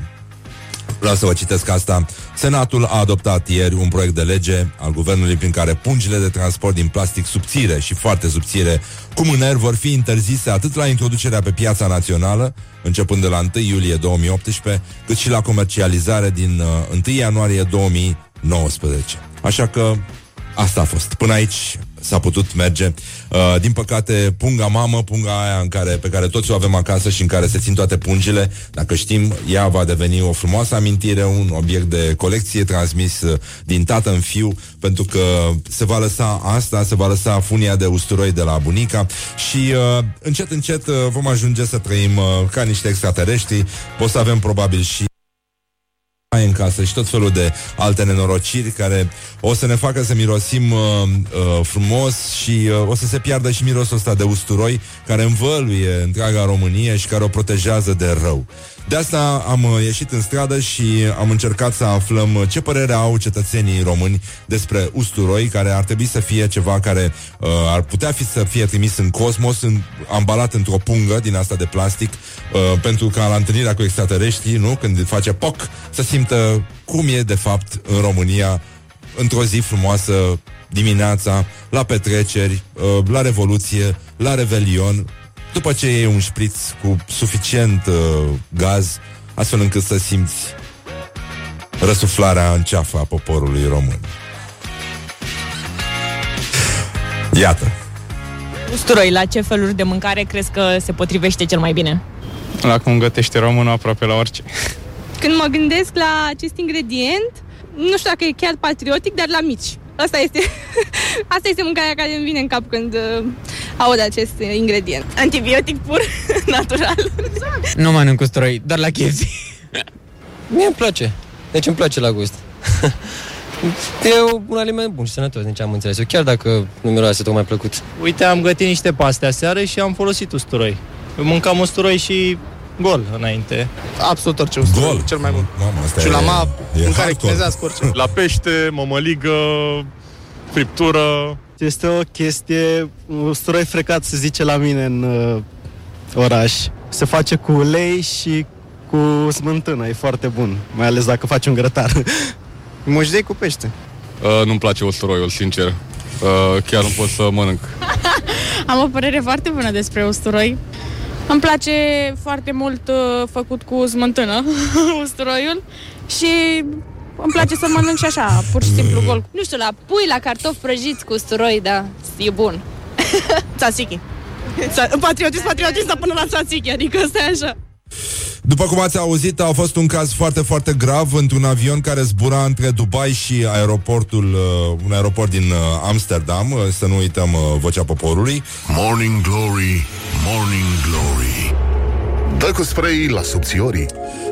Vreau să vă citesc asta. Senatul a adoptat ieri un proiect de lege al guvernului prin care pungile de transport din plastic subțire și foarte subțire cu mâner vor fi interzise atât la introducerea pe piața națională, începând de la 1 iulie 2018, cât și la comercializare din uh, 1 ianuarie 2019. Așa că asta a fost. Până aici s-a putut merge. Uh, din păcate, punga mamă, punga aia în care, pe care toți o avem acasă și în care se țin toate pungile, dacă știm, ea va deveni o frumoasă amintire, un obiect de colecție transmis uh, din tată în fiu, pentru că se va lăsa asta, se va lăsa funia de usturoi de la bunica și uh, încet, încet uh, vom ajunge să trăim uh, ca niște extraterestri. O să avem probabil și ai în casă și tot felul de alte nenorociri care o să ne facă să mirosim uh, uh, frumos și uh, o să se piardă și mirosul ăsta de usturoi care învăluie întreaga Românie și care o protejează de rău. De asta am uh, ieșit în stradă și am încercat să aflăm uh, ce părere au cetățenii români despre usturoi, care ar trebui să fie ceva care uh, ar putea fi să fie trimis în cosmos, în, ambalat într-o pungă din asta de plastic, uh, pentru ca la întâlnirea cu extraterestrii, nu, când face poc, să simtă cum e de fapt în România într-o zi frumoasă dimineața, la petreceri, uh, la Revoluție, la Revelion, după ce iei un șpriț cu suficient uh, gaz, astfel încât să simți răsuflarea în ceafă a poporului român. Iată. Usturoi, la ce feluri de mâncare crezi că se potrivește cel mai bine? La cum gătește românul aproape la orice. Când mă gândesc la acest ingredient, nu știu dacă e chiar patriotic, dar la mici. Asta este, asta este mâncarea care îmi vine în cap când uh, aud acest ingredient. Antibiotic pur, natural. Nu mănânc usturoi, dar la KFC. Mie îmi place. Deci îmi place la gust. E un aliment bun și sănătos, nici am înțeles. Eu chiar dacă nu miroase tocmai plăcut. Uite, am gătit niște paste aseară și am folosit usturoi. Eu mâncam usturoi și gol înainte. Absolut orice usturoi, Gol? cel mai bun. Mamă, asta și la e- ma, e mâncare hardcore. chinezească, orice. La pește, mămăligă, friptură. Este o chestie, usturoi frecat se zice la mine în uh, oraș. Se face cu ulei și cu smântână, e foarte bun, mai ales dacă faci un grătar. Mușdei cu pește. Uh, nu-mi place usturoiul, sincer. Uh, chiar nu pot să mănânc. Am o părere foarte bună despre usturoi. Îmi place foarte mult uh, făcut cu smântână usturoiul și îmi place să mănânc și așa, pur și simplu gol. Nu știu, la pui, la cartofi prăjiți cu usturoi, da, e bun. Tzatziki. Ța- Patriotism, patriotism, dar până la tzatziki, adică stai așa. După cum ați auzit, a fost un caz foarte, foarte grav într-un avion care zbura între Dubai și aeroportul, uh, un aeroport din uh, Amsterdam, uh, să nu uităm uh, vocea poporului. Morning Glory, Morning Glory Dă cu spray la subțiorii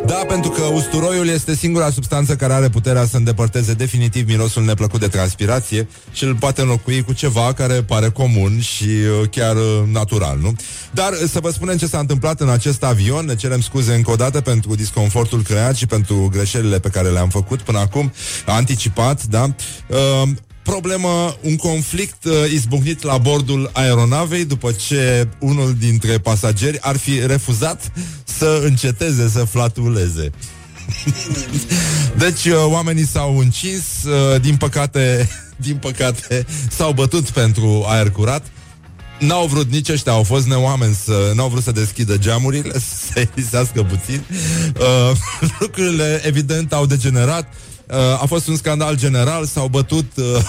Da, pentru că usturoiul este singura substanță care are puterea să îndepărteze definitiv mirosul neplăcut de transpirație și îl poate înlocui cu ceva care pare comun și uh, chiar uh, natural, nu? Dar uh, să vă spunem ce s-a întâmplat în acest avion, ne cerem scuze încă o dată pentru disconfortul creat și pentru greșelile pe care le-am făcut până acum, anticipat, da? Uh, problemă, un conflict uh, izbucnit la bordul aeronavei după ce unul dintre pasageri ar fi refuzat să înceteze să flatuleze. deci uh, oamenii s-au încins, uh, din păcate, din păcate s-au bătut pentru aer curat. N-au vrut nici ăștia, au fost neoameni să, N-au vrut să deschidă geamurile Să se lisească puțin uh, Lucrurile evident au degenerat uh, A fost un scandal general S-au bătut uh,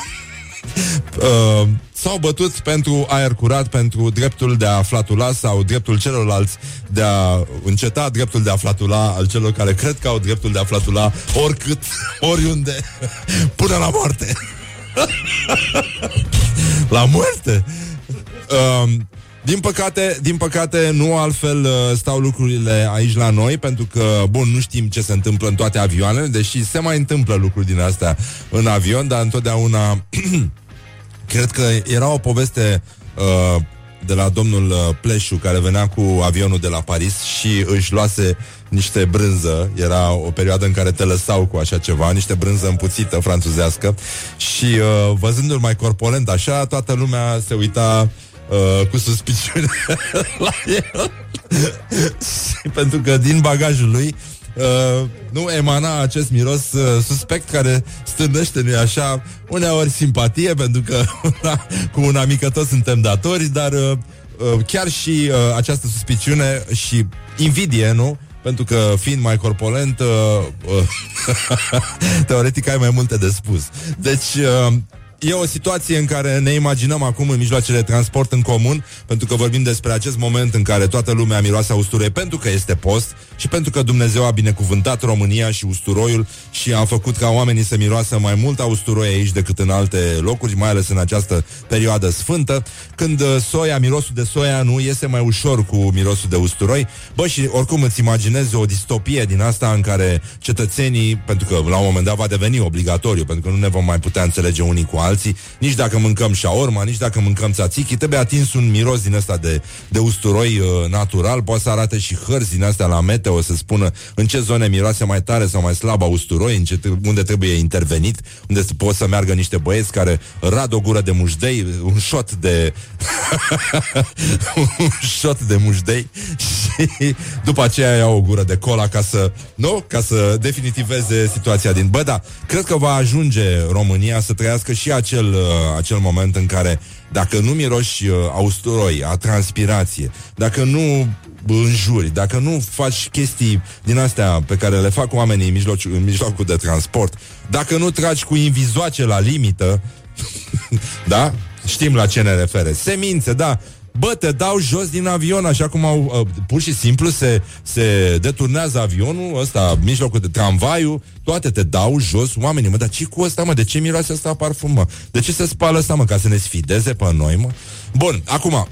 uh, S-au bătut pentru aer curat Pentru dreptul de a flatula Sau dreptul celorlalți de a înceta Dreptul de a flatula al celor care cred că au dreptul de a flatula Oricât, oriunde Până la moarte. La moarte. Um, din păcate, din păcate, nu altfel uh, stau lucrurile aici la noi, pentru că, bun, nu știm ce se întâmplă în toate avioanele, deși se mai întâmplă lucruri din astea în avion, dar întotdeauna cred că era o poveste uh, de la domnul uh, Pleșu, care venea cu avionul de la Paris și își luase niște brânză, era o perioadă în care te lăsau cu așa ceva, niște brânză împuțită franțuzească. Și uh, văzându-l mai corpolent așa, toată lumea se uita uh, cu suspiciune la el Și pentru că din bagajul lui Uh, nu emana acest miros uh, suspect care stârnește, nu așa, uneori simpatie, pentru că cu una mică toți suntem datori, dar uh, uh, chiar și uh, această suspiciune și invidie, nu? Pentru că fiind mai corpolent, uh, uh, teoretic ai mai multe de spus. Deci, uh, e o situație în care ne imaginăm acum în mijloacele de transport în comun, pentru că vorbim despre acest moment în care toată lumea miroase a usturoi pentru că este post și pentru că Dumnezeu a binecuvântat România și usturoiul și a făcut ca oamenii să miroasă mai mult a usturoi aici decât în alte locuri, mai ales în această perioadă sfântă, când uh, soia, mirosul de soia nu iese mai ușor cu mirosul de usturoi. Bă, și oricum îți imaginezi o distopie din asta în care cetățenii, pentru că la un moment dat va deveni obligatoriu, pentru că nu ne vom mai putea înțelege unii cu alții, nici dacă mâncăm șaorma, nici dacă mâncăm țațichi, trebuie atins un miros din ăsta de, de usturoi uh, natural, poate să arate și hărți din astea la meteo, să spună în ce zone miroase mai tare sau mai slab a usturoi, în ce, unde trebuie intervenit, unde pot să meargă niște băieți care rad o gură de mușdei, un șot de un șot de mușdei și după aceea iau o gură de cola ca să, nu? Ca să definitiveze situația din... Bă, da, cred că va ajunge România să trăiască și acel, uh, acel moment în care dacă nu miroși uh, austuroi, a transpirație, dacă nu înjuri, dacă nu faci chestii din astea pe care le fac oamenii în, mijloc, în mijlocul de transport, dacă nu tragi cu invizoace la limită, da? Știm la ce ne refere. Semințe, da. Bă, te dau jos din avion, așa cum au, uh, pur și simplu se, se deturnează avionul ăsta, mijlocul de tramvaiul, toate te dau jos, oamenii, mă, dar ce cu ăsta, mă, de ce miroase asta parfum, mă? De ce se spală ăsta, mă, ca să ne sfideze pe noi, mă? Bun, acum,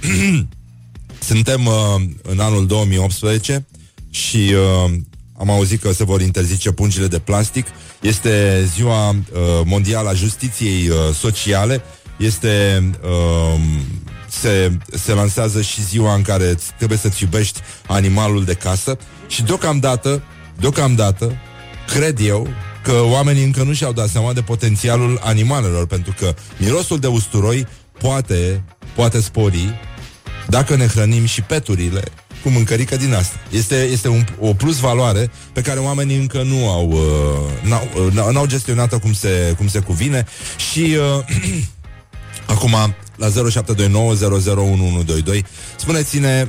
suntem uh, în anul 2018 și uh, am auzit că se vor interzice pungile de plastic. Este ziua uh, mondială a justiției uh, sociale. Este uh, se, se lansează și ziua în care trebuie să-ți iubești animalul de casă și deocamdată, deocamdată, cred eu că oamenii încă nu și-au dat seama de potențialul animalelor, pentru că mirosul de usturoi poate, poate spori dacă ne hrănim și peturile cu mâncărică din asta. Este, este un, o plus valoare pe care oamenii încă nu au uh, n-au, uh, n-au gestionat-o cum se, cum se cuvine și uh, acum la 0729001122 spuneți-ne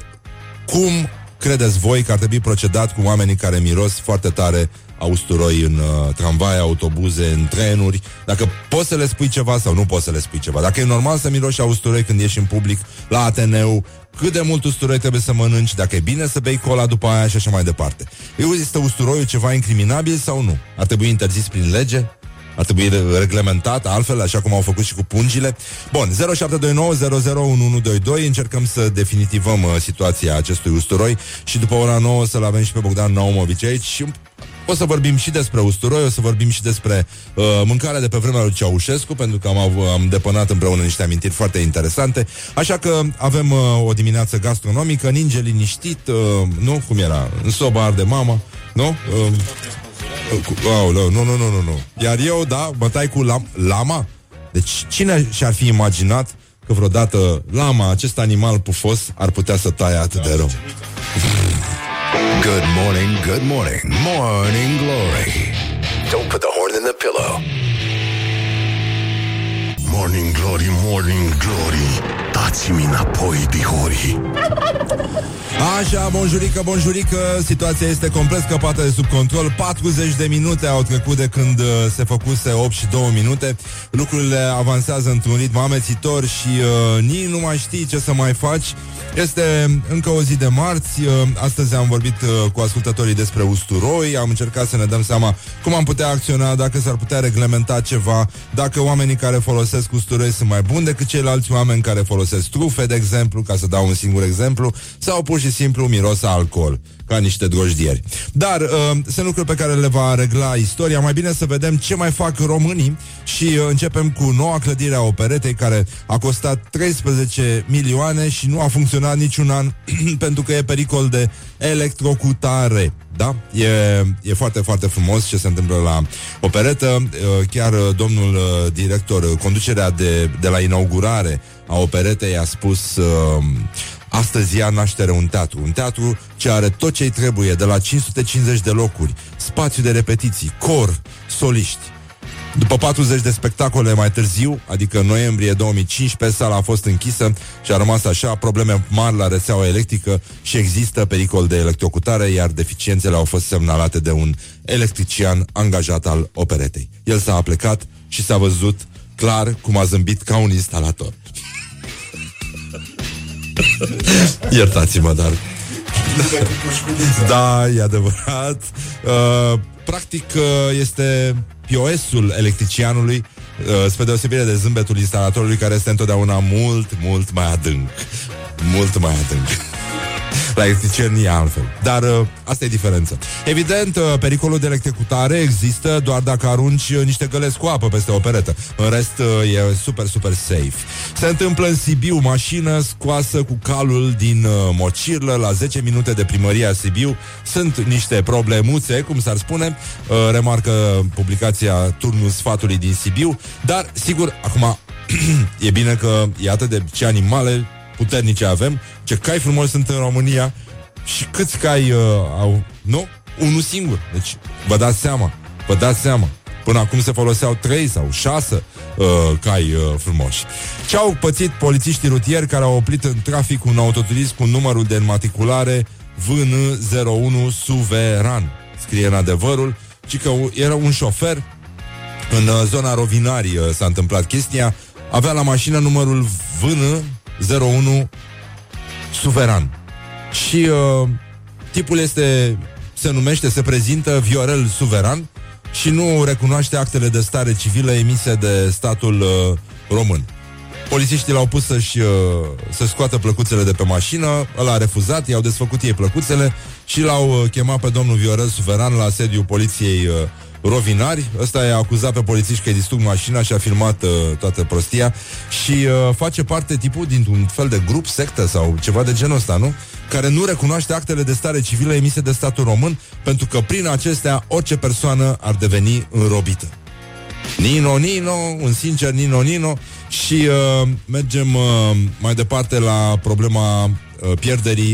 cum credeți voi că ar trebui procedat cu oamenii care miros foarte tare a usturoi în uh, tramvai, autobuze, în trenuri, dacă poți să le spui ceva sau nu poți să le spui ceva. Dacă e normal să miroși a usturoi când ieși în public, la Ateneu, cât de mult usturoi trebuie să mănânci, dacă e bine să bei cola după aia și așa mai departe. Este usturoiul ceva incriminabil sau nu? Ar trebui interzis prin lege? Ar trebui reglementat altfel, așa cum au făcut și cu pungile. Bun, 0729001122 încercăm să definitivăm uh, situația acestui usturoi și după ora 9 să-l avem și pe Bogdan Naumovici aici și o să vorbim și despre usturoi, o să vorbim și despre uh, mâncarea de pe vremea lui Ceaușescu, pentru că am, am depănat împreună niște amintiri foarte interesante. Așa că avem uh, o dimineață gastronomică, ninge liniștit, uh, nu? Cum era? În soba arde mama, nu? Uh, Oh, nu, nu, nu, nu, nu. Iar eu, da, tai cu lam- lama? Deci cine și-ar fi imaginat că vreodată lama, acest animal pufos, ar putea să taie atât de rău? Good morning, good morning, morning glory. Don't put the horn in the pillow. Morning glory, morning glory. Dați-mi înapoi, dihori. Așa, bonjurică, bonjurică Situația este complet scăpată de sub control 40 de minute au trecut de când uh, se făcuse 8 și 2 minute Lucrurile avansează într-un ritm amețitor Și uh, nici nu mai știi ce să mai faci este încă o zi de marți. Uh, astăzi am vorbit uh, cu ascultătorii despre usturoi. Am încercat să ne dăm seama cum am putea acționa, dacă s-ar putea reglementa ceva, dacă oamenii care folosesc usturoi sunt mai buni decât ceilalți oameni care folosesc trufe, de exemplu, ca să dau un singur exemplu, sau pur și simplu miros alcool ca niște drojdieri. Dar uh, sunt lucruri pe care le va regla istoria. Mai bine să vedem ce mai fac românii și uh, începem cu noua clădire a operetei care a costat 13 milioane și nu a funcționat niciun an pentru că e pericol de electrocutare. Da? E, e foarte, foarte frumos ce se întâmplă la operetă. Uh, chiar uh, domnul uh, director, uh, conducerea de, de la inaugurare a operetei a spus uh, Astăzi ia naștere un teatru, un teatru ce are tot ce-i trebuie, de la 550 de locuri, spațiu de repetiții, cor, soliști. După 40 de spectacole mai târziu, adică în noiembrie 2015, sala a fost închisă și a rămas așa, probleme mari la rețeaua electrică și există pericol de electrocutare, iar deficiențele au fost semnalate de un electrician angajat al operetei. El s-a plecat și s-a văzut Clar cum a zâmbit ca un instalator. Iertați-mă, dar... da, e adevărat. Uh, practic uh, este POS-ul electricianului uh, spre deosebire de zâmbetul instalatorului care este întotdeauna mult, mult mai adânc. Mult mai adânc. La electricieni e altfel. Dar uh, asta e diferența. Evident, uh, pericolul de electrocutare există doar dacă arunci uh, niște găleți cu apă peste o peretă. În rest, uh, e super, super safe. Se întâmplă în Sibiu, mașină scoasă cu calul din uh, mocirlă la 10 minute de primăria Sibiu. Sunt niște problemuțe, cum s-ar spune, uh, remarcă publicația Turnul Sfatului din Sibiu, dar, sigur, acum e bine că e atât de ce animale puternice avem, ce cai frumos sunt în România și câți cai uh, au, nu? Unul singur. Deci, vă dați seama, vă dați seama. Până acum se foloseau trei sau șase uh, cai uh, frumoși. Ce au pățit polițiștii rutieri care au oprit în trafic un autoturism cu numărul de înmatriculare VN01 Suveran? Scrie în adevărul, ci că era un șofer în uh, zona Rovinari uh, s-a întâmplat chestia, avea la mașină numărul VN 01 Suveran. Și uh, tipul este, se numește, se prezintă Viorel Suveran și nu recunoaște actele de stare civilă emise de statul uh, român. Polițiștii l-au pus să-și, uh, să scoată plăcuțele de pe mașină, ăla a refuzat, i-au desfăcut ei plăcuțele și l-au uh, chemat pe domnul Viorel Suveran la sediul poliției uh, rovinari. Ăsta e acuzat pe polițiști că îi distrug mașina și a filmat uh, toată prostia și uh, face parte tipul dintr-un fel de grup, sectă sau ceva de genul ăsta, nu? Care nu recunoaște actele de stare civilă emise de statul român pentru că prin acestea orice persoană ar deveni înrobită. Nino, Nino, un sincer Nino, Nino și uh, mergem uh, mai departe la problema uh, pierderii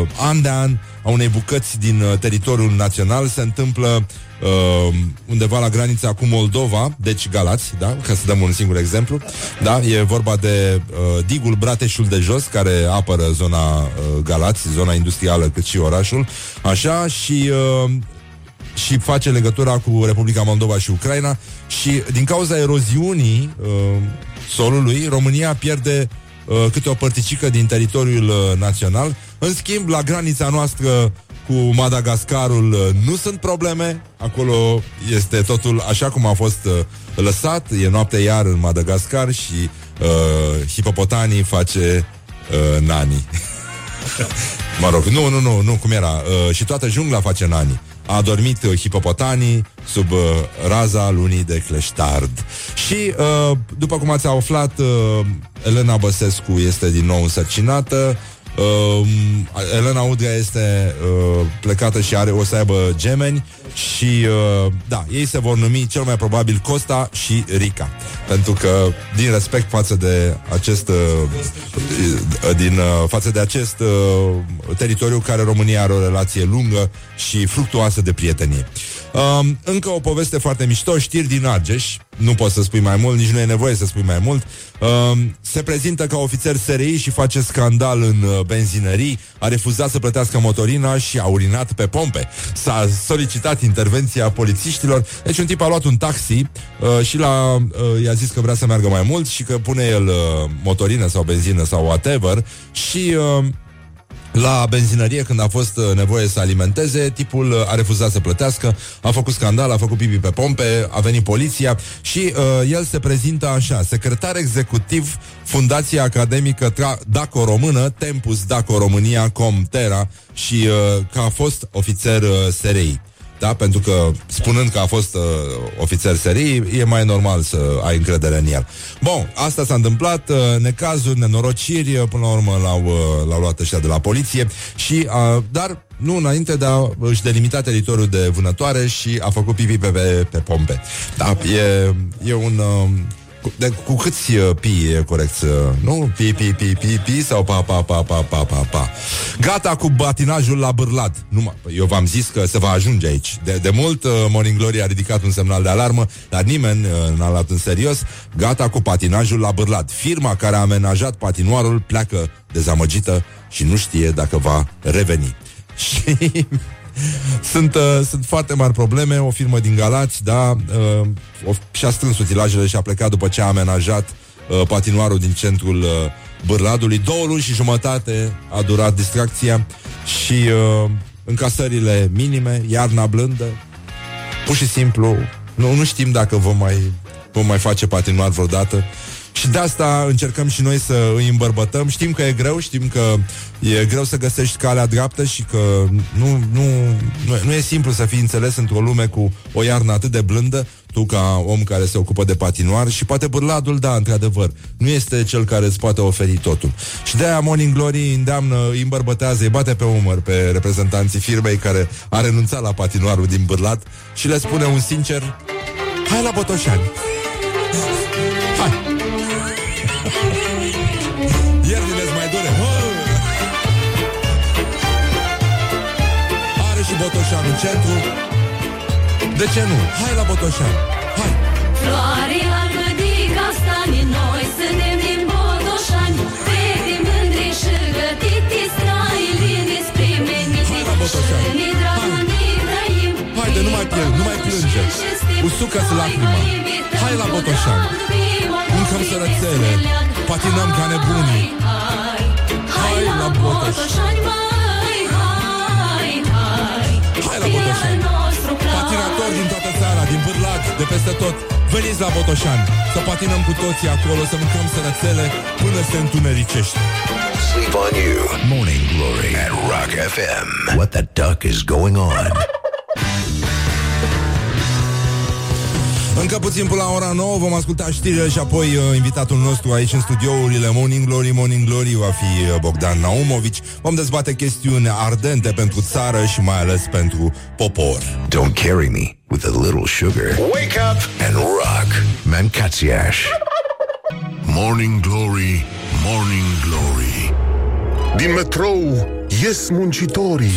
uh, an de an a unei bucăți din uh, teritoriul național. Se întâmplă uh, undeva la granița cu Moldova, deci Galați, da? Ca să dăm un singur exemplu. Da? E vorba de uh, digul Brateșul de Jos, care apără zona uh, Galați, zona industrială, cât și orașul. Așa, și uh, și face legătura cu Republica Moldova și Ucraina și din cauza eroziunii uh, solului, România pierde uh, câte o părticică din teritoriul uh, național. În schimb, la granița noastră cu Madagascarul uh, nu sunt probleme. Acolo este totul așa cum a fost uh, lăsat. E noapte iar în Madagascar și uh, hipopotanii face uh, nani. mă rog, nu, nu, nu, nu, cum era? Uh, și toată jungla face nani. A dormit uh, hipopotanii sub uh, raza lunii de cleștard. Și, uh, după cum ați aflat, uh, Elena Băsescu este din nou însărcinată. Uh, Elena Udrea este uh, plecată și are o să aibă gemeni și uh, da, ei se vor numi cel mai probabil Costa și Rica. Pentru că din respect față de acest uh, din uh, față de acest uh, teritoriu care România are o relație lungă și fructuoasă de prietenie. Um, încă o poveste foarte mișto, știri din Argeș, nu poți să spui mai mult, nici nu e nevoie să spui mai mult. Um, se prezintă ca ofițer SRI și face scandal în uh, benzinării, a refuzat să plătească motorina și a urinat pe pompe. S-a solicitat intervenția polițiștilor, deci un tip a luat un taxi uh, și la, uh, i-a zis că vrea să meargă mai mult și că pune el uh, motorină sau benzină sau whatever și... Uh, la benzinărie, când a fost uh, nevoie să alimenteze, tipul uh, a refuzat să plătească, a făcut scandal, a făcut pipi pe pompe, a venit poliția și uh, el se prezintă așa, secretar executiv Fundația Academică Tra- Daco Română, Tempus Daco România Comtera și uh, că a fost ofițer uh, SRI da? Pentru că, spunând că a fost uh, ofițer serii, e mai normal să ai încredere în el. Bun, asta s-a întâmplat, uh, necazuri, nenorociri, uh, până la urmă l-au, uh, l-au luat ăștia de la poliție, și, uh, dar nu înainte de a își delimita teritoriul de vânătoare și a făcut pipi pe, pe, pe pompe. Da, e, e un... Uh, cu, de, cu câți uh, pi e corect să... Nu? Pi, pi, pi, pi, pi sau pa, pa, pa, pa, pa, pa, pa. Gata cu batinajul la bârlat. Nu, eu v-am zis că se va ajunge aici. De, de mult uh, Morning Glory a ridicat un semnal de alarmă, dar nimeni uh, n-a luat în serios. Gata cu patinajul la bârlat. Firma care a amenajat patinoarul pleacă dezamăgită și nu știe dacă va reveni. Și sunt, uh, sunt foarte mari probleme. O firmă din Galați, da, uh, o, și-a strâns utilajele și a plecat după ce a amenajat uh, patinoarul din centrul uh, Bârladului. Două luni și jumătate a durat distracția și uh, încasările minime, iarna blândă. Pur și simplu, nu, nu știm dacă vom mai, vom mai face patinoar vreodată. Și de asta încercăm și noi să îi îmbărbătăm. Știm că e greu, știm că e greu să găsești calea dreaptă și că nu, nu, nu, nu e simplu să fii înțeles într-o lume cu o iarnă atât de blândă, tu ca om care se ocupă de patinoar și poate bârladul, da, într-adevăr, nu este cel care îți poate oferi totul. Și de-aia Morning Glory îndeamnă, îi îmbărbătează, îi bate pe umăr pe reprezentanții firmei care a renunțat la patinoarul din bârlat și le spune un sincer, hai la Botoșani. Botoșan în centru. De ce nu? Hai la Botoșani. Hai! Floare albă de castani, noi suntem din Botoșani Fete mândre și gătite, străilini spre menite Și ne dragul ne trăim Haide, nu mai plâng, nu mai plânge. Usucă-ți lacrima. Hai la Botoșani. Mâncăm sărățele. Patinăm ca nebunii. Hai la Botoșani, mai, hai, hai Hai la Botoșani. Patinatori din toată țara, din Bârlat, de peste tot. Veniți la Botoșani să patinăm cu toții acolo, să mâncăm sărățele până se întunericește. Sleep on you. Morning Glory at Rock FM. What the duck is going on? Încă puțin până la ora 9 vom asculta știrile și apoi uh, invitatul nostru aici în studiourile Morning Glory, Morning Glory va fi uh, Bogdan Naumovici. Vom dezbate chestiuni ardente pentru țară și mai ales pentru popor. Don't carry me with a little sugar. Wake up and rock. Mancațiaș. Morning Glory, Morning Glory. Din metrou ies muncitorii.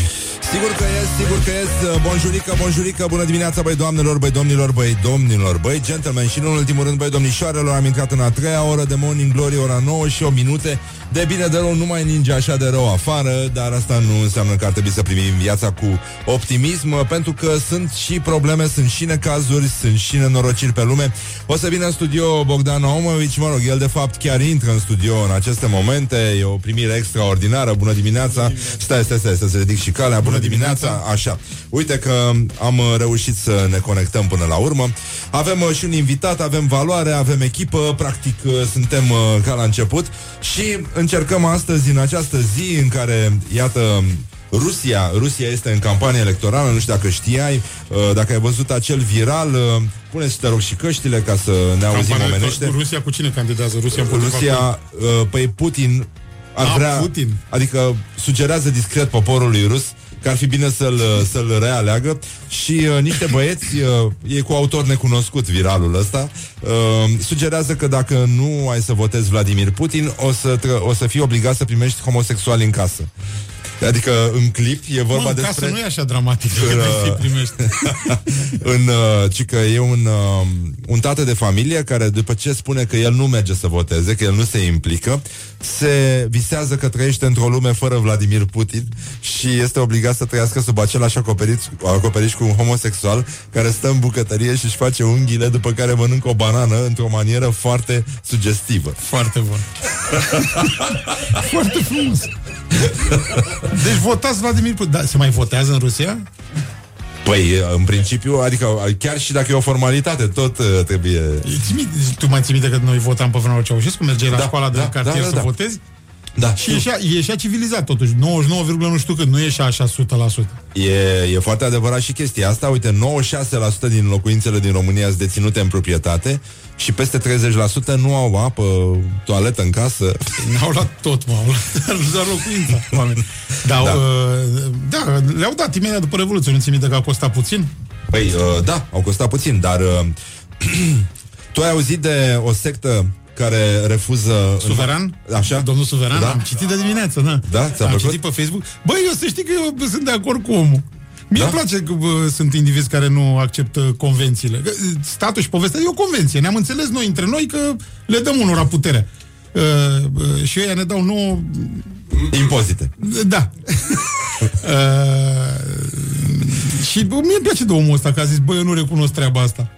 Sigur că ies, sigur că ies Bonjurică, bonjurică, bună dimineața Băi doamnelor, băi domnilor, băi domnilor. Băi gentlemen și nu în ultimul rând Băi domnișoarelor, am intrat în a treia oră De Morning Glory, ora 9 și 8 minute De bine de rău, nu mai ninge așa de rău afară Dar asta nu înseamnă că ar trebui să primim viața cu optimism Pentru că sunt și probleme, sunt și necazuri Sunt și nenorociri pe lume. O să vină în studio Bogdan Omovici Mă rog, el de fapt chiar intră în studio în aceste momente E o primire extraordinară Bună dimineața. Stai, stai, stai, să se ridic și calea Bună dimineața, așa. Uite că am uh, reușit să ne conectăm până la urmă. Avem uh, și un invitat, avem valoare, avem echipă Practic uh, suntem uh, ca la început. Și încercăm astăzi, în această zi În care, iată, Rusia, Rusia este în campanie electorală, nu știu dacă știai, uh, dacă ai văzut acel viral, uh, puneți te rog și căștile ca să ne auzim Campania omenește. cu Rusia cu cine candidează? Rusia împotriva Rusia, uh, păi Putin ar Ah, vrea, Putin. adică sugerează discret poporului rus că ar fi bine să-l, să-l realeagă și uh, niște băieți, uh, e cu autor necunoscut viralul ăsta, uh, sugerează că dacă nu ai să votezi Vladimir Putin, o să, tră- o să fii obligat să primești homosexuali în casă. Adică în clip e vorba Mă, în despre... casă nu e așa dramatic În, că uh, îi primești. în, uh, ci că e un, uh, un tată de familie care după ce spune că el nu merge să voteze, că el nu se implică, se visează că trăiește într-o lume fără Vladimir Putin și este obligat să trăiască sub același acoperiș, acoperiș cu un homosexual care stă în bucătărie și își face unghiile după care mănâncă o banană într-o manieră foarte sugestivă. Foarte bun. Foarte frumos. Deci votați Vladimir Putin. Da, se mai votează în Rusia? Păi, în principiu, adică chiar și dacă e o formalitate, tot uh, trebuie... Îți minte- Tu mai ții minte că noi votam pe vremea lui Ceaușescu? Mergeai la Da, școala de da, cartier da, da, să da. votezi? Da, Și ieșea, ieșea civilizat totuși 99, nu știu cât, nu ieșea așa 100% E, e foarte adevărat și chestia asta. Uite, 96% din locuințele din România sunt deținute în proprietate și peste 30% nu au apă, toaletă în casă. N-au luat tot, mă, au luat doar locuința oameni. Da, Da. da. Uh, da, le-au dat imediat după Revoluție, nu ți minte că a costat puțin? Păi, uh, da, au costat puțin, dar uh, tu ai auzit de o sectă care refuză... Suveran? Așa? Domnul Suveran? Da. Am citit de dimineață, da. Da? Ți-a Am plăcut? citit pe Facebook. Băi, eu să știi că eu sunt de acord cu omul. Mie Da? îmi place că bă, sunt indivizi care nu acceptă convențiile. Că, Statul și povestea e o convenție. Ne-am înțeles noi între noi că le dăm unora puterea. Uh, uh, și ei ne dau nouă Impozite. Da. uh, Și bă, mie îmi place de omul ăsta, că a zis, bă, eu nu recunosc treaba asta.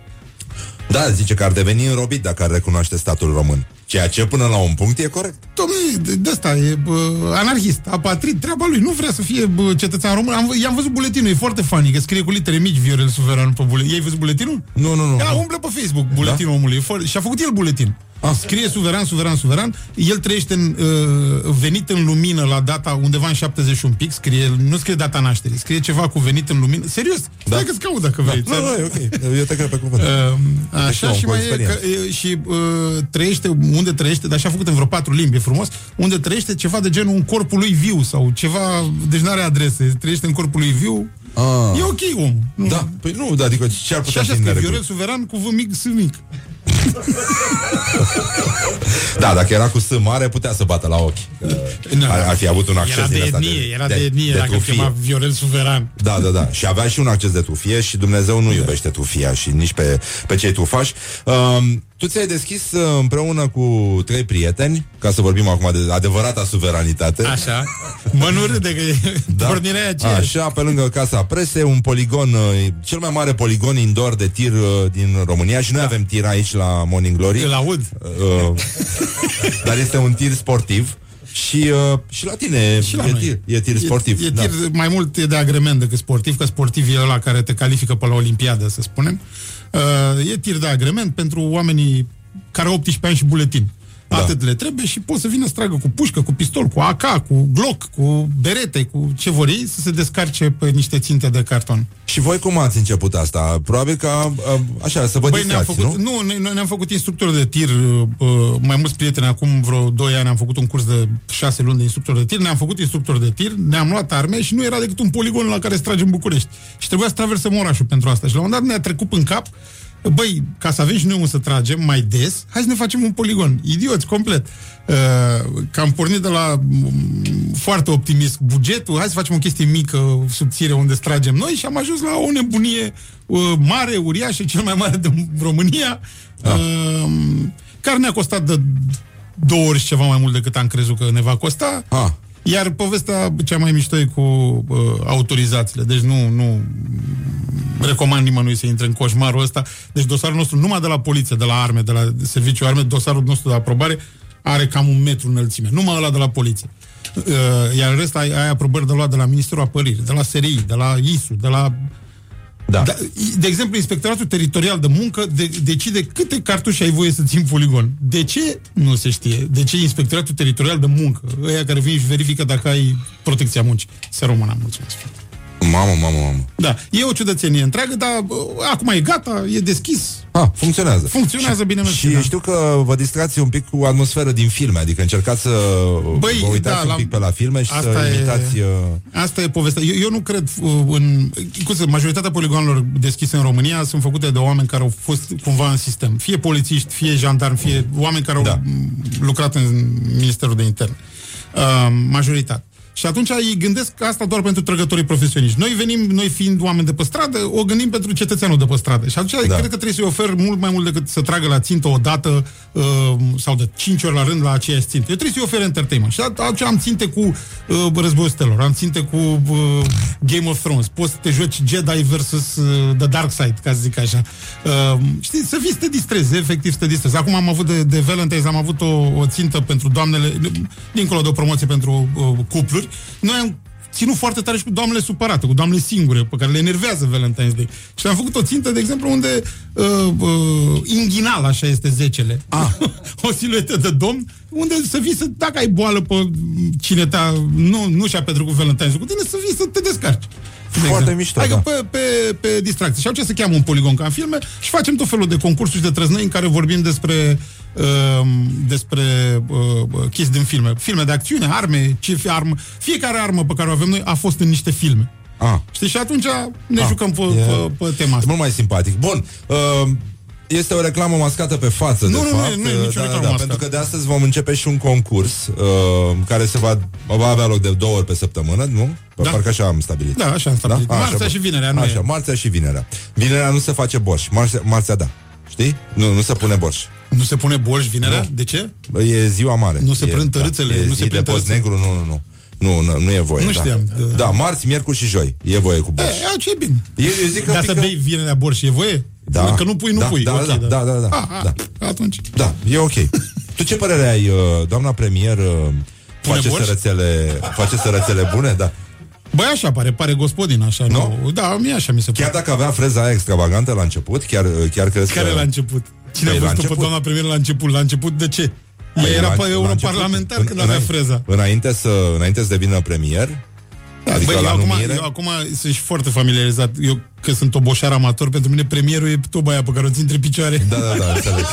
Da, zice că ar deveni înrobit dacă ar recunoaște statul român. Ceea ce până la un punct e corect. Domnule, de, de asta e bă, anarhist, apatrid, treaba lui, nu vrea să fie bă, cetățean român. Am, v- i-am văzut buletinul, e foarte funny, că scrie cu litere mici Viorel Suveran pe buletin. Ei văzut buletinul? Nu, nu, nu. Ia, umblă pe Facebook buletinul da? omului e foarte, și a făcut el buletin. Ah. Scrie suveran, suveran, suveran. El trăiește în, uh, venit în lumină la data undeva în 70 și un pic. Scrie, nu scrie data nașterii, scrie ceva cu venit în lumină. Serios, stai că-ți caut dacă vrei. Da, nu, e ok. Eu te cred pe cuvânt. Uh, Deci așa nu, și cu mai e, experiență. că, e, și uh, trăiește unde trăiește, dar și-a făcut în vreo patru limbi, e frumos, unde trăiește ceva de genul în corpul lui viu sau ceva, deci nu are adrese, trăiește în corpul lui viu. Ah. E ok om. Nu. Da, păi nu, da, adică ce ar Și putea așa fi scrie în Viorel Suveran cu V mic, S mic. Da, dacă era cu S mare, putea să bată la ochi. Ar, ar fi avut un acces Era de din ăsta etnie, era de, etnie, dacă îl trufie. chema Viorel Suveran. Da, da, da. Și avea și un acces de trufie și Dumnezeu nu iubește trufia și nici pe, pe cei trufași. Um, tu ți-ai deschis uh, împreună cu trei prieteni, ca să vorbim acum de adevărata suveranitate. Așa. Mă nu râde că e da. pornirea e aceeași. Așa, pe lângă Casa Prese, un poligon, uh, cel mai mare poligon indoor de tir uh, din România și noi avem tir aici la Morning Glory. Îl aud. Uh, dar este un tir sportiv. Și, uh, și la tine Și la e, noi. tir, e tir sportiv. E, e da. tir mai mult e de agrement decât sportiv, că sportiv e ăla care te califică pe la Olimpiadă, să spunem. Uh, e tir de agrement pentru oamenii care au 18 ani și buletin. Da. Atât le trebuie și pot să vină să tragă cu pușcă, cu pistol, cu AK, cu Glock, cu berete, cu ce vor ei, să se descarce pe niște ținte de carton. Și voi cum ați început asta? Probabil că, uh, așa, să vă Băi, ne-am distrați, făcut, nu? nu, noi, noi ne-am făcut instructor de tir, uh, mai mulți prieteni, acum vreo 2 ani am făcut un curs de 6 luni de instructor de tir, ne-am făcut instructor de tir, ne-am luat arme și nu era decât un poligon la care să tragem București. Și trebuia să traversăm orașul pentru asta. Și la un moment dat ne-a trecut în cap Băi, ca să avem și noi un să tragem mai des, hai să ne facem un poligon. Idioți, complet. Uh, că am pornit de la mm, foarte optimist bugetul, hai să facem o chestie mică, subțire, unde să tragem noi și am ajuns la o nebunie uh, mare, uriașă, cel mai mare din România, Da. uh, care ne-a costat de două ori și ceva mai mult decât am crezut că ne va costa. Ah. Iar povestea cea mai mișto e cu uh, autorizațiile. Deci nu, nu recomand nimănui să intre în coșmarul ăsta. Deci dosarul nostru, numai de la poliție, de la arme, de la serviciu arme, dosarul nostru de aprobare are cam un metru înălțime. Numai ăla de la poliție. Uh, iar în rest ai, ai aprobări de luat de la Ministerul Apărării, de la SRI, de la ISU, de la da. de exemplu, Inspectoratul Teritorial de Muncă de, decide câte cartuși ai voie să ții în poligon. De ce? Nu se știe. De ce Inspectoratul Teritorial de Muncă? Ăia care vin și verifică dacă ai protecția muncii. Se română, mulțumesc. Mamă, mamă, mamă. Da, e o ciudățenie întreagă, dar uh, acum e gata, e deschis. Ah, funcționează. Funcționează bine, mersi, Și da. știu că vă distrați un pic cu atmosferă din filme, adică încercați să Băi, vă uitați da, un la- pic pe la filme și să asta e- imitați... Uh... Asta e povestea. Eu, eu nu cred uh, în... Cum să, majoritatea poligonelor deschise în România sunt făcute de oameni care au fost cumva în sistem. Fie polițiști, fie jandarmi, fie oameni care au da. lucrat în Ministerul de Interne. Uh, majoritate. Și atunci ei gândesc asta doar pentru trăgătorii profesioniști. Noi venim, noi fiind oameni de pe stradă, o gândim pentru cetățeanul de pe stradă. Și atunci da. cred că trebuie să-i ofer mult mai mult decât să tragă la țintă o dată uh, sau de 5 ori la rând la aceeași țintă. Eu trebuie să-i ofer entertainment. Și atunci am ținte cu uh, Războiul Stelor, am ținte cu uh, Game of Thrones. Poți să te joci Jedi versus uh, The Dark Side, ca să zic așa. Uh, știi, să fii să te distrezi, efectiv să te distrezi. Acum am avut de, de Valentine's, am avut o, o țintă pentru doamnele, dincolo de o promoție pentru uh, cupluri. Noi am ținut foarte tare și cu doamnele supărate, cu doamnele singure, pe care le enervează Valentine's Day. Și am făcut o țintă, de exemplu, unde uh, uh, inghinal, așa este zecele. Ah. o siluetă de domn, unde să vii să, dacă ai boală pe cine te-a, nu, nu și-a petrecut Valentine's cu tine, să vii să te descarci. De Foarte exemplu. mișto, Adică da. pe, pe, pe distracție. Și ce se cheamă un poligon ca în filme și facem tot felul de concursuri și de trăznăi în care vorbim despre uh, despre uh, chestii din filme. Filme de acțiune, arme, ce fi armă. Fiecare armă pe care o avem noi a fost în niște filme. Ah. Știi? Și atunci ne Ah, jucăm pe, e- pe, pe tema E asta. mult mai simpatic. Bun. Uh, este o reclamă mascată pe față, Nu, de nu, nu, fapt. nu e nicio da, reclamă da, mascată. pentru că de astăzi vom începe și un concurs uh, care se va, va avea loc de două ori pe săptămână, nu? Da. Parcă așa am stabilit. Da, așa am stabilit. Marțea bun. și vinerea, nu Așa, e. marțea și vinerea. Vinerea nu se face borș, marțea, marțea da. Știi? Nu, nu se pune borș. Nu se pune borș vinerea? De ce? E ziua mare. Nu se e, prind tărâțele, e nu zi se prind de post tărâțele. negru, nu, nu, nu. Nu, nu, nu e voie. Nu da. știam. Da, marți, miercuri și joi. E voie cu borș. E, a, ce bine. Eu, eu zic că Dar să pică- bei vinerea borș e voie? Da. Că nu pui, nu da, pui. Da, Ok, da, da, da, da, A, a, da. Atunci. Da, e ok. Tu ce părere ai, uh, doamna premier, uh, face borș? sărățele, face sărățele bune? Da. Băi, așa pare, pare gospodin, așa, nu? nu? Da, mie așa mi se Chiar pare. dacă avea freza aia extravagantă la început, chiar, uh, chiar crezi Care că... la început? Cine Păi, a la văzut pe început. doamna premier la început? La început de ce? Păi, Ea era la- pe la europarlamentar început, când în- avea înainte- freza. Înainte să, înainte să devină premier, adică Băi, la eu acum, numire... eu acum sunt și foarte familiarizat. Eu, că sunt oboșar amator, pentru mine premierul e toba aia pe care o țin între picioare. Da, da, da, înțeleg.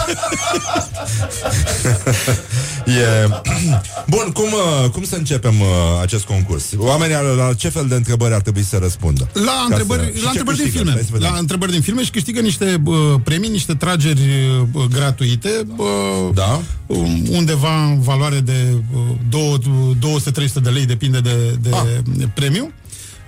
e... Bun, cum, uh, cum să începem uh, acest concurs? Oamenii la- la ce fel de întrebări ar trebui să răspundă? La Ca întrebări, să... și la ce întrebări din câștigă? filme. Hai să vedem. La întrebări din filme și câștigă niște uh, premii, niște trageri uh, gratuite. Uh, da. Undeva în valoare de uh, 200-300 de lei, depinde de, de ah. premiu.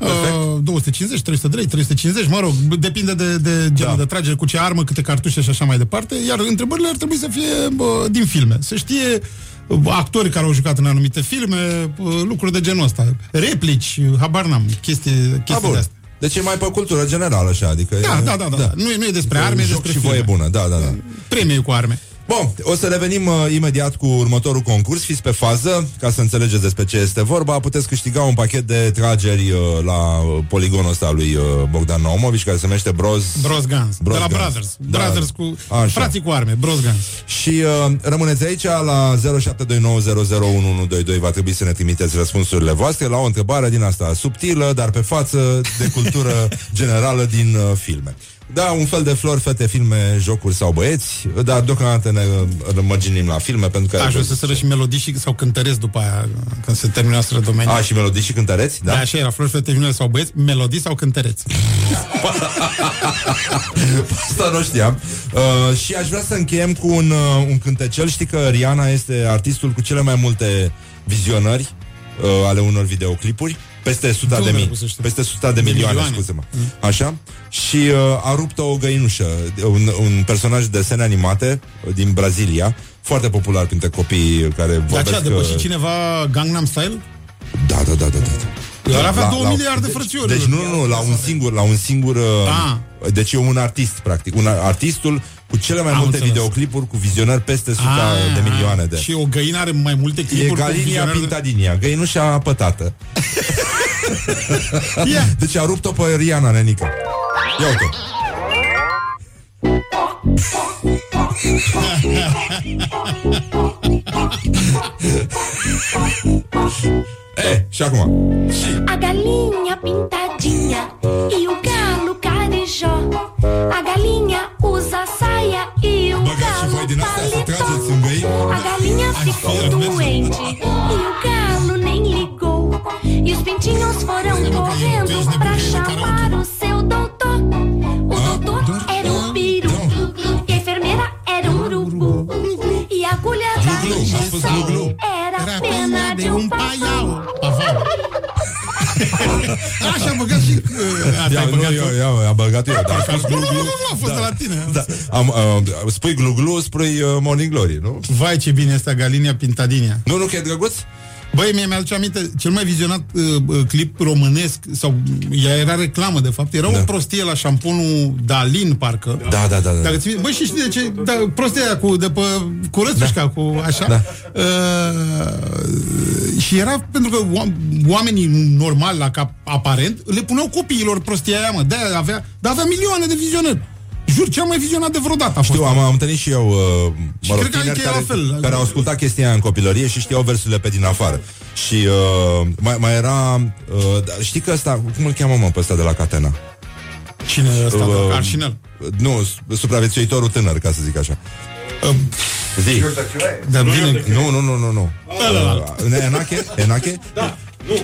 Uh, 250, 300 de lei, 350, mă rog, depinde de, de genul da. de tragere, cu ce armă, câte cartușe și așa mai departe. Iar întrebările ar trebui să fie bă, din filme. Să știe uh, actori care au jucat în anumite filme, uh, lucruri de genul ăsta. Replici, uh, habar n-am, chestii, Ah, chestii bun. de astea. Deci e mai pe cultură generală, așa, adică... Da, e... da, da, da, da. Nu, e, nu e despre arme, e Joc despre și filme. voie bună, da, da, da. Premii cu arme. Bun, o să revenim uh, imediat cu următorul concurs. Fiți pe fază, ca să înțelegeți despre ce este vorba. Puteți câștiga un pachet de trageri uh, la uh, poligonul ăsta lui uh, Bogdan Naumovici, care se numește Bros... Bros Guns. Bros de la Guns. Brothers. Da. Brothers cu... Așa. Frații cu arme. Bros Guns. Și uh, rămâneți aici la 0729001122 Va trebui să ne trimiteți răspunsurile voastre La o întrebare din asta subtilă Dar pe față de cultură generală din uh, filme Da, un fel de flori, fete, filme, jocuri sau băieți Dar deocamdată ne uh, mărginim la filme Pentru că Aș vrea să sără și melodii și, sau cântăreți după aia, când se termină noastră domeniu. A, și melodii și cântăreți? Da, Da? așa era, flori, fete, female sau băieți, melodii sau cântăreți. Asta nu știam uh, Și aș vrea să încheiem cu un, uh, un cântecel Știi că Rihanna este artistul cu cele mai multe vizionări uh, Ale unor videoclipuri Peste 100 de unde mii le pus ăștia? Peste 100 de, De milioane, milioane. scuze-mă Așa Și uh, a rupt o găinușă un, un personaj de desene animate uh, Din Brazilia Foarte popular printre copiii care Dar vorbesc ce, a depășit uh, cineva Gangnam Style? Da, da, da, da, da. El Da, avea la- 2 la- miliarde deci- frățiori. Deci nu, nu, la un singur, la un singur Ah. uh, Deci e un artist, practic Un artistul cu cele mai Am multe înțeles. videoclipuri Cu vizionări peste 100 Ah, de milioane de Și o găină are mai multe E clipuri cu Galinia vizionare de- Pintadinia Găinușa pătată Ia. Deci a rupt-o pe Rihanna, nenică Ia uite E, și acum A galinha pintadinha e o galo carijó. A galinha usa saia e o și voi galo din astea să paletó. trageți în găini A galinha ficou doente e o galo nem ligou. E os pintinhos foram correndo pra chamar o seu doutor. O doutor era um peru e a enfermeira era um urubu. E a agulha da injeção era a pena de um paiau. Așa, am băgat și... uh, Asta Ia, nu, eu, eu, am băgat eu dar am spus nu, a fost de la tine. Da. Am, uh, spui glu-glu, spui uh, Morning Glory, nu? Vai, ce bine este Galinia Pintadinia. Nu, nu, că e drăguț? Băi, mie mi-aduce aminte, cel mai vizionat uh, uh, clip românesc, sau ea era reclamă, de fapt, era da. o prostie la șamponul Dalin, parcă. Da, da, da, da. Dacă ți Băi, și știi de ce? Da, prostia aia cu, de pe, cu rățușca, da. cu așa. Da. Uh, și era pentru că oam- oamenii normali, la cap aparent, le puneau copiilor prostia aia, mă. De avea, dar avea milioane de vizionări. Jur, cea mai vizionat de vreodată a fost. Știu, am, am întâlnit și eu uh, mă rog, cred că tineri aici e care, la fel. care au ascultat chestia aia în copilărie și știau versurile pe din afară. Și uh, mai, mai era... Uh, da, știi că ăsta, cum îl cheamă mă pe ăsta de la Catena? Cine e ăsta? Uh, Arșinel. Nu, su- supraviețuitorul tânăr, ca să zic așa. Um, Zi. Dar vine... Nu, nu, nu, nu, nu. Ălălalt. Uh, Enache? Enache? Da.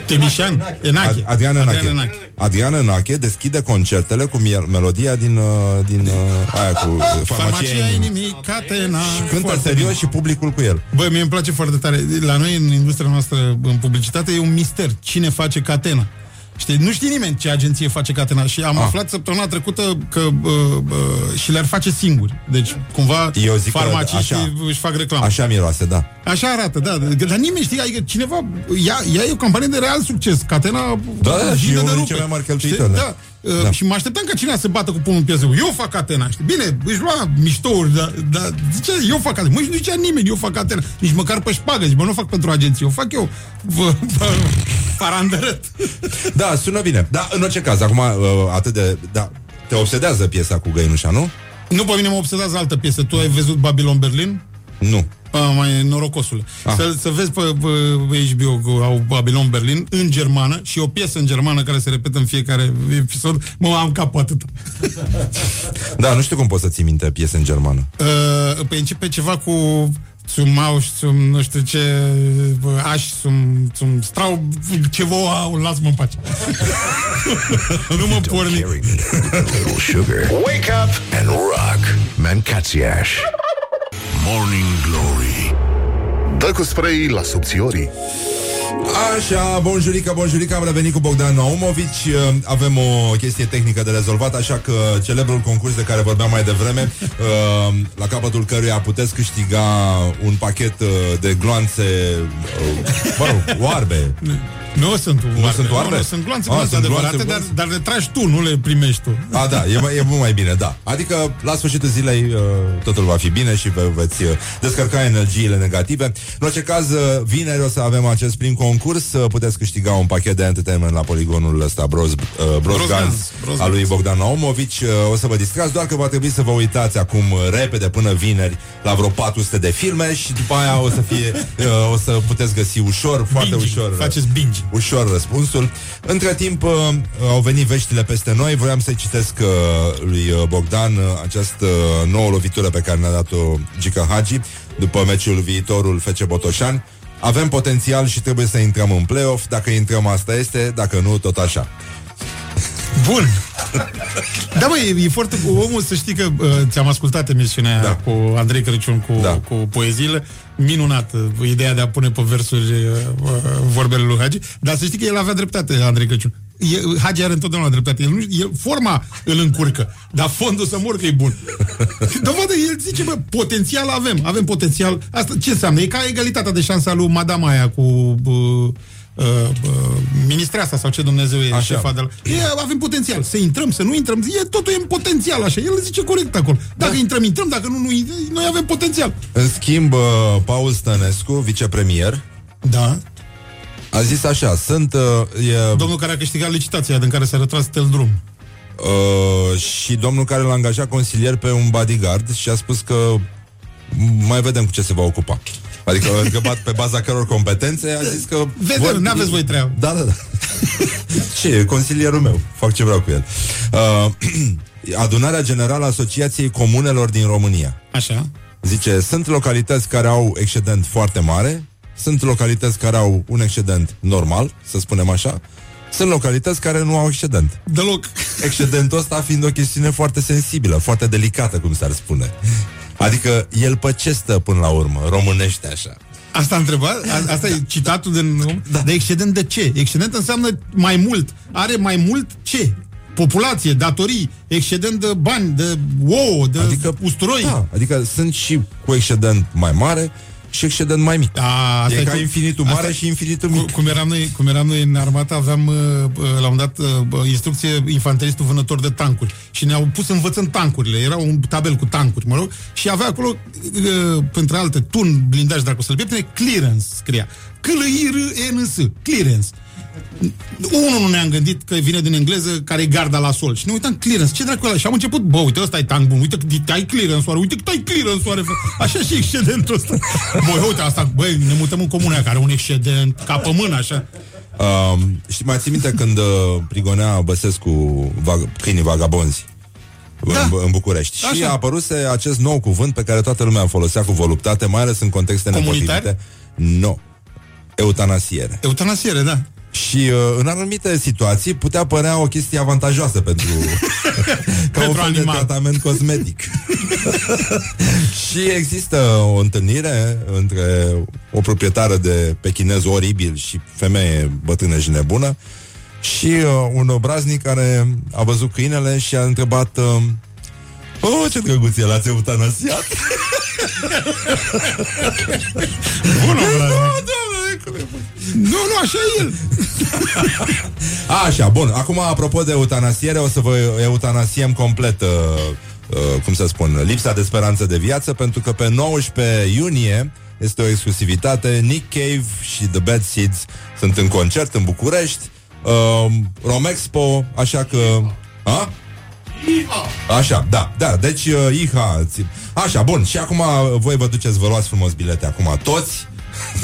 Temișan? Enache. Ad- Adrian Adrian Enache. Enache. Adrian Enache deschide concertele cu miel- melodia din, uh, din uh, aia cu uh, farmacia Farmacia inimii. inimii, catena. Cântă Foarte serios bine. și publicul cu el. Băi, mie îmi place foarte tare. La noi, în industria noastră, în publicitate, e un mister. Cine face catena? Știi, nu știe nimeni ce agenție face catena și am Ah. aflat săptămâna trecută că uh, uh, și le-ar face singuri. Deci, cumva, Eu zic că farmaciștii așa- își fac reclamă. Așa miroase, da. Așa arată, da. Dar nimeni știe, adică cineva, ea, ea e o campanie de real succes. Catena Da, da, și vinde e de unul din rupe. cele mai mari Știi? cheltuitori, da. Da. Uh, Da. Și mă așteptam ca cineva să bată cu pumnul în piesă. Eu fac Catena, știi? Bine, își lua miștouri, dar da, zicea, eu fac Catena. Măi, nu zicea nimeni, eu fac Catena. Nici măcar pe șpagă, zic, bă, nu o fac pentru agenție, o fac eu. Vă, vă, parandărăt. Da, sună bine. Da, în orice caz, acum uh, atât de... Da, te obsedează piesa cu Găinușa, nu? Nu, pe mine mă obsedează altă piesă. Tu ai văzut Babylon Berlin? Nu. A, mai norocosule. Ah. Să, să vezi pe, pe, pe HBO că au Babylon Berlin în germană și o piesă în germană care se repetă în fiecare episod. Mă, am capul atât. Da, nu știu cum poți să ții minte piese în germană. Uh, pe începe ceva cu zum Ausch, zum nu știu ce aș, zum, zum strau ceva, au, lasă-mă în pace. nu mă porni. Little sugar. Wake up and rock. Mancațiaș. Morning Glory. Dă cu spray la subțiorii. Așa, bonjurica, bonjurica, am revenit cu Bogdan Naumovici. Uh, Avem o chestie tehnică de rezolvat Așa că celebrul concurs de care vorbeam mai devreme uh, La capătul căruia puteți câștiga un pachet uh, de gloanțe uh, Mă rog, oarbe Nu sunt oarbe. Nu sunt oarbe? Nu, nu, sunt gloanțe, Ah, gloanțe sunt adevărate, gloanțe, dar, gloanțe. dar le tragi tu, nu le primești tu. A, da, e, mai- e mult mai bine, da Adică, la sfârșitul zilei, uh, totul va fi bine Și ve- veți uh, descărca energiile negative În orice caz, uh, vineri o să avem acest prim concurs uh, Puteți câștiga un pachet de entertainment La poligonul ăsta Bros, uh, Bros, Bros Guns, Guns, Bros Al lui Guns. Bogdan Naumovici uh, O să vă distrați, doar că va trebui să vă uitați Acum uh, repede până vineri La vreo 400 de filme Și după aia o să fie uh, O să puteți găsi ușor, foarte Binge, ușor uh, faceți binge. Ușor răspunsul. Între timp uh, au venit veștile peste noi. Voiam să-i citesc uh, lui uh, Bogdan uh, această nouă lovitură pe care ne-a dat-o Gica Hagi după meciul viitorul FC Botoșani. Avem potențial și trebuie să intrăm în play-off. Dacă intrăm, asta este. Dacă nu, tot așa. Bun. Da, băi, e, e foarte... Omul să știi că uh, ți-am ascultat emisiunea aia Da. cu Andrei Crăciun cu, Da. cu poeziile. Minunat uh, ideea de a pune pe versuri uh, uh, vorbele lui Hagi. Dar să știi că el avea dreptate, Andrei Crăciun. E, Hagi are întotdeauna dreptate. El nu, el, forma îl încurcă, dar fondul să mor că e bun. Dovadă, el zice, bă, potențial avem. Avem potențial. Asta ce înseamnă? E ca egalitatea de șansa lui madama aia cu... Uh, uh, uh, ministreasa sau ce Dumnezeu e Așa. șefa de la... E, avem potențial. Să intrăm, să nu intrăm, e, totul e în potențial așa. El zice corect acolo. Dacă intrăm, intrăm, dacă nu, nu, noi avem potențial. În schimb, uh, Paul Stănescu, vicepremier, Da. a zis așa, sunt... Uh, e, Domnul care a câștigat licitația din care s-a retras Tel Drum. Uh, și domnul care l-a angajat consilier pe un bodyguard și a spus că mai vedem cu ce se va ocupa. Adică, adică bat- pe baza căror competențe a zis că... Vedem, n-aveți voi treabă. Da, da, da. ce e? Consilierul meu. Fac ce vreau cu el. Uh, adunarea Generală a Asociației Comunelor din România. Așa. Zice, sunt localități care au excedent foarte mare, sunt localități care au un excedent normal, să spunem așa, sunt localități care nu au excedent. Deloc. Excedentul ăsta fiind o chestiune foarte sensibilă, foarte delicată, cum s-ar spune. Adică el pe ce stă până la urmă, românește așa. Asta a întrebat? A, asta e citatul de, da. de excedent de ce? Excedent înseamnă mai mult. Are mai mult ce? Populație, datorii, excedent de bani, de ouă, de adică, usturoi. Da, adică sunt și cu excedent mai mare și excedent mai mic. A, e ca cu- infinitul mare asta- și infinitul mic. Cum eram noi, cum eram noi în armată, aveam uh, uh, la un dat uh, bă, instrucție infanteristul vânător de tancuri și ne-au pus învățând tancurile. Era un tabel cu tancuri, mă rog, și avea acolo, uh, printre alte, tun, blindaj, dacă să-l pieptene, clearance scria. c l i r e n s clearance. Unul nu ne-am gândit că vine din engleză care e garda la sol Și ne uitam clearance, ce dracu e ăla? Și am început, bă, uite, ăsta e tank bun Uite cât ai clearance oare, uite cât ai clearance oare fră. Așa și excedentul ăsta Băi, uite, asta, băi, ne mutăm în comuna aia Care are un excedent, ca pe mână, așa Uh, și mai ții minte când uh, prigonea Băsescu vag- câinii vagabonzi da. în, în București. Așa. Și a apăruse acest nou cuvânt pe care toată lumea îl folosea cu voluptate, mai ales în contexte Comunitar? nepotrivite. Nu. Eutanasiere. Eutanasiere, da Și uh, în anumite situații putea părea o chestie avantajoasă pentru ca un Pentru fel de animal. tratament cosmetic. și există o întâlnire între o proprietară de pechinez oribil și femeie bătrână și nebună Și uh, un obraznic care a văzut câinele și a întrebat uh, Oh, ce drăguț e, l-ați eutanasiat? Bună, Nu, nu, așa e el. Așa, bun. Acum, apropo de eutanasiere, o să vă eutanasiem complet, uh, uh, cum să spun, lipsa de speranță de viață, pentru că pe 19 iunie este o exclusivitate. Nick Cave și The Bad Seeds sunt în concert în București. Uh, Romexpo, așa că... A? Așa, da, da, deci uh, IHA Așa, bun, și acum uh, voi vă duceți, vă luați frumos bilete acum toți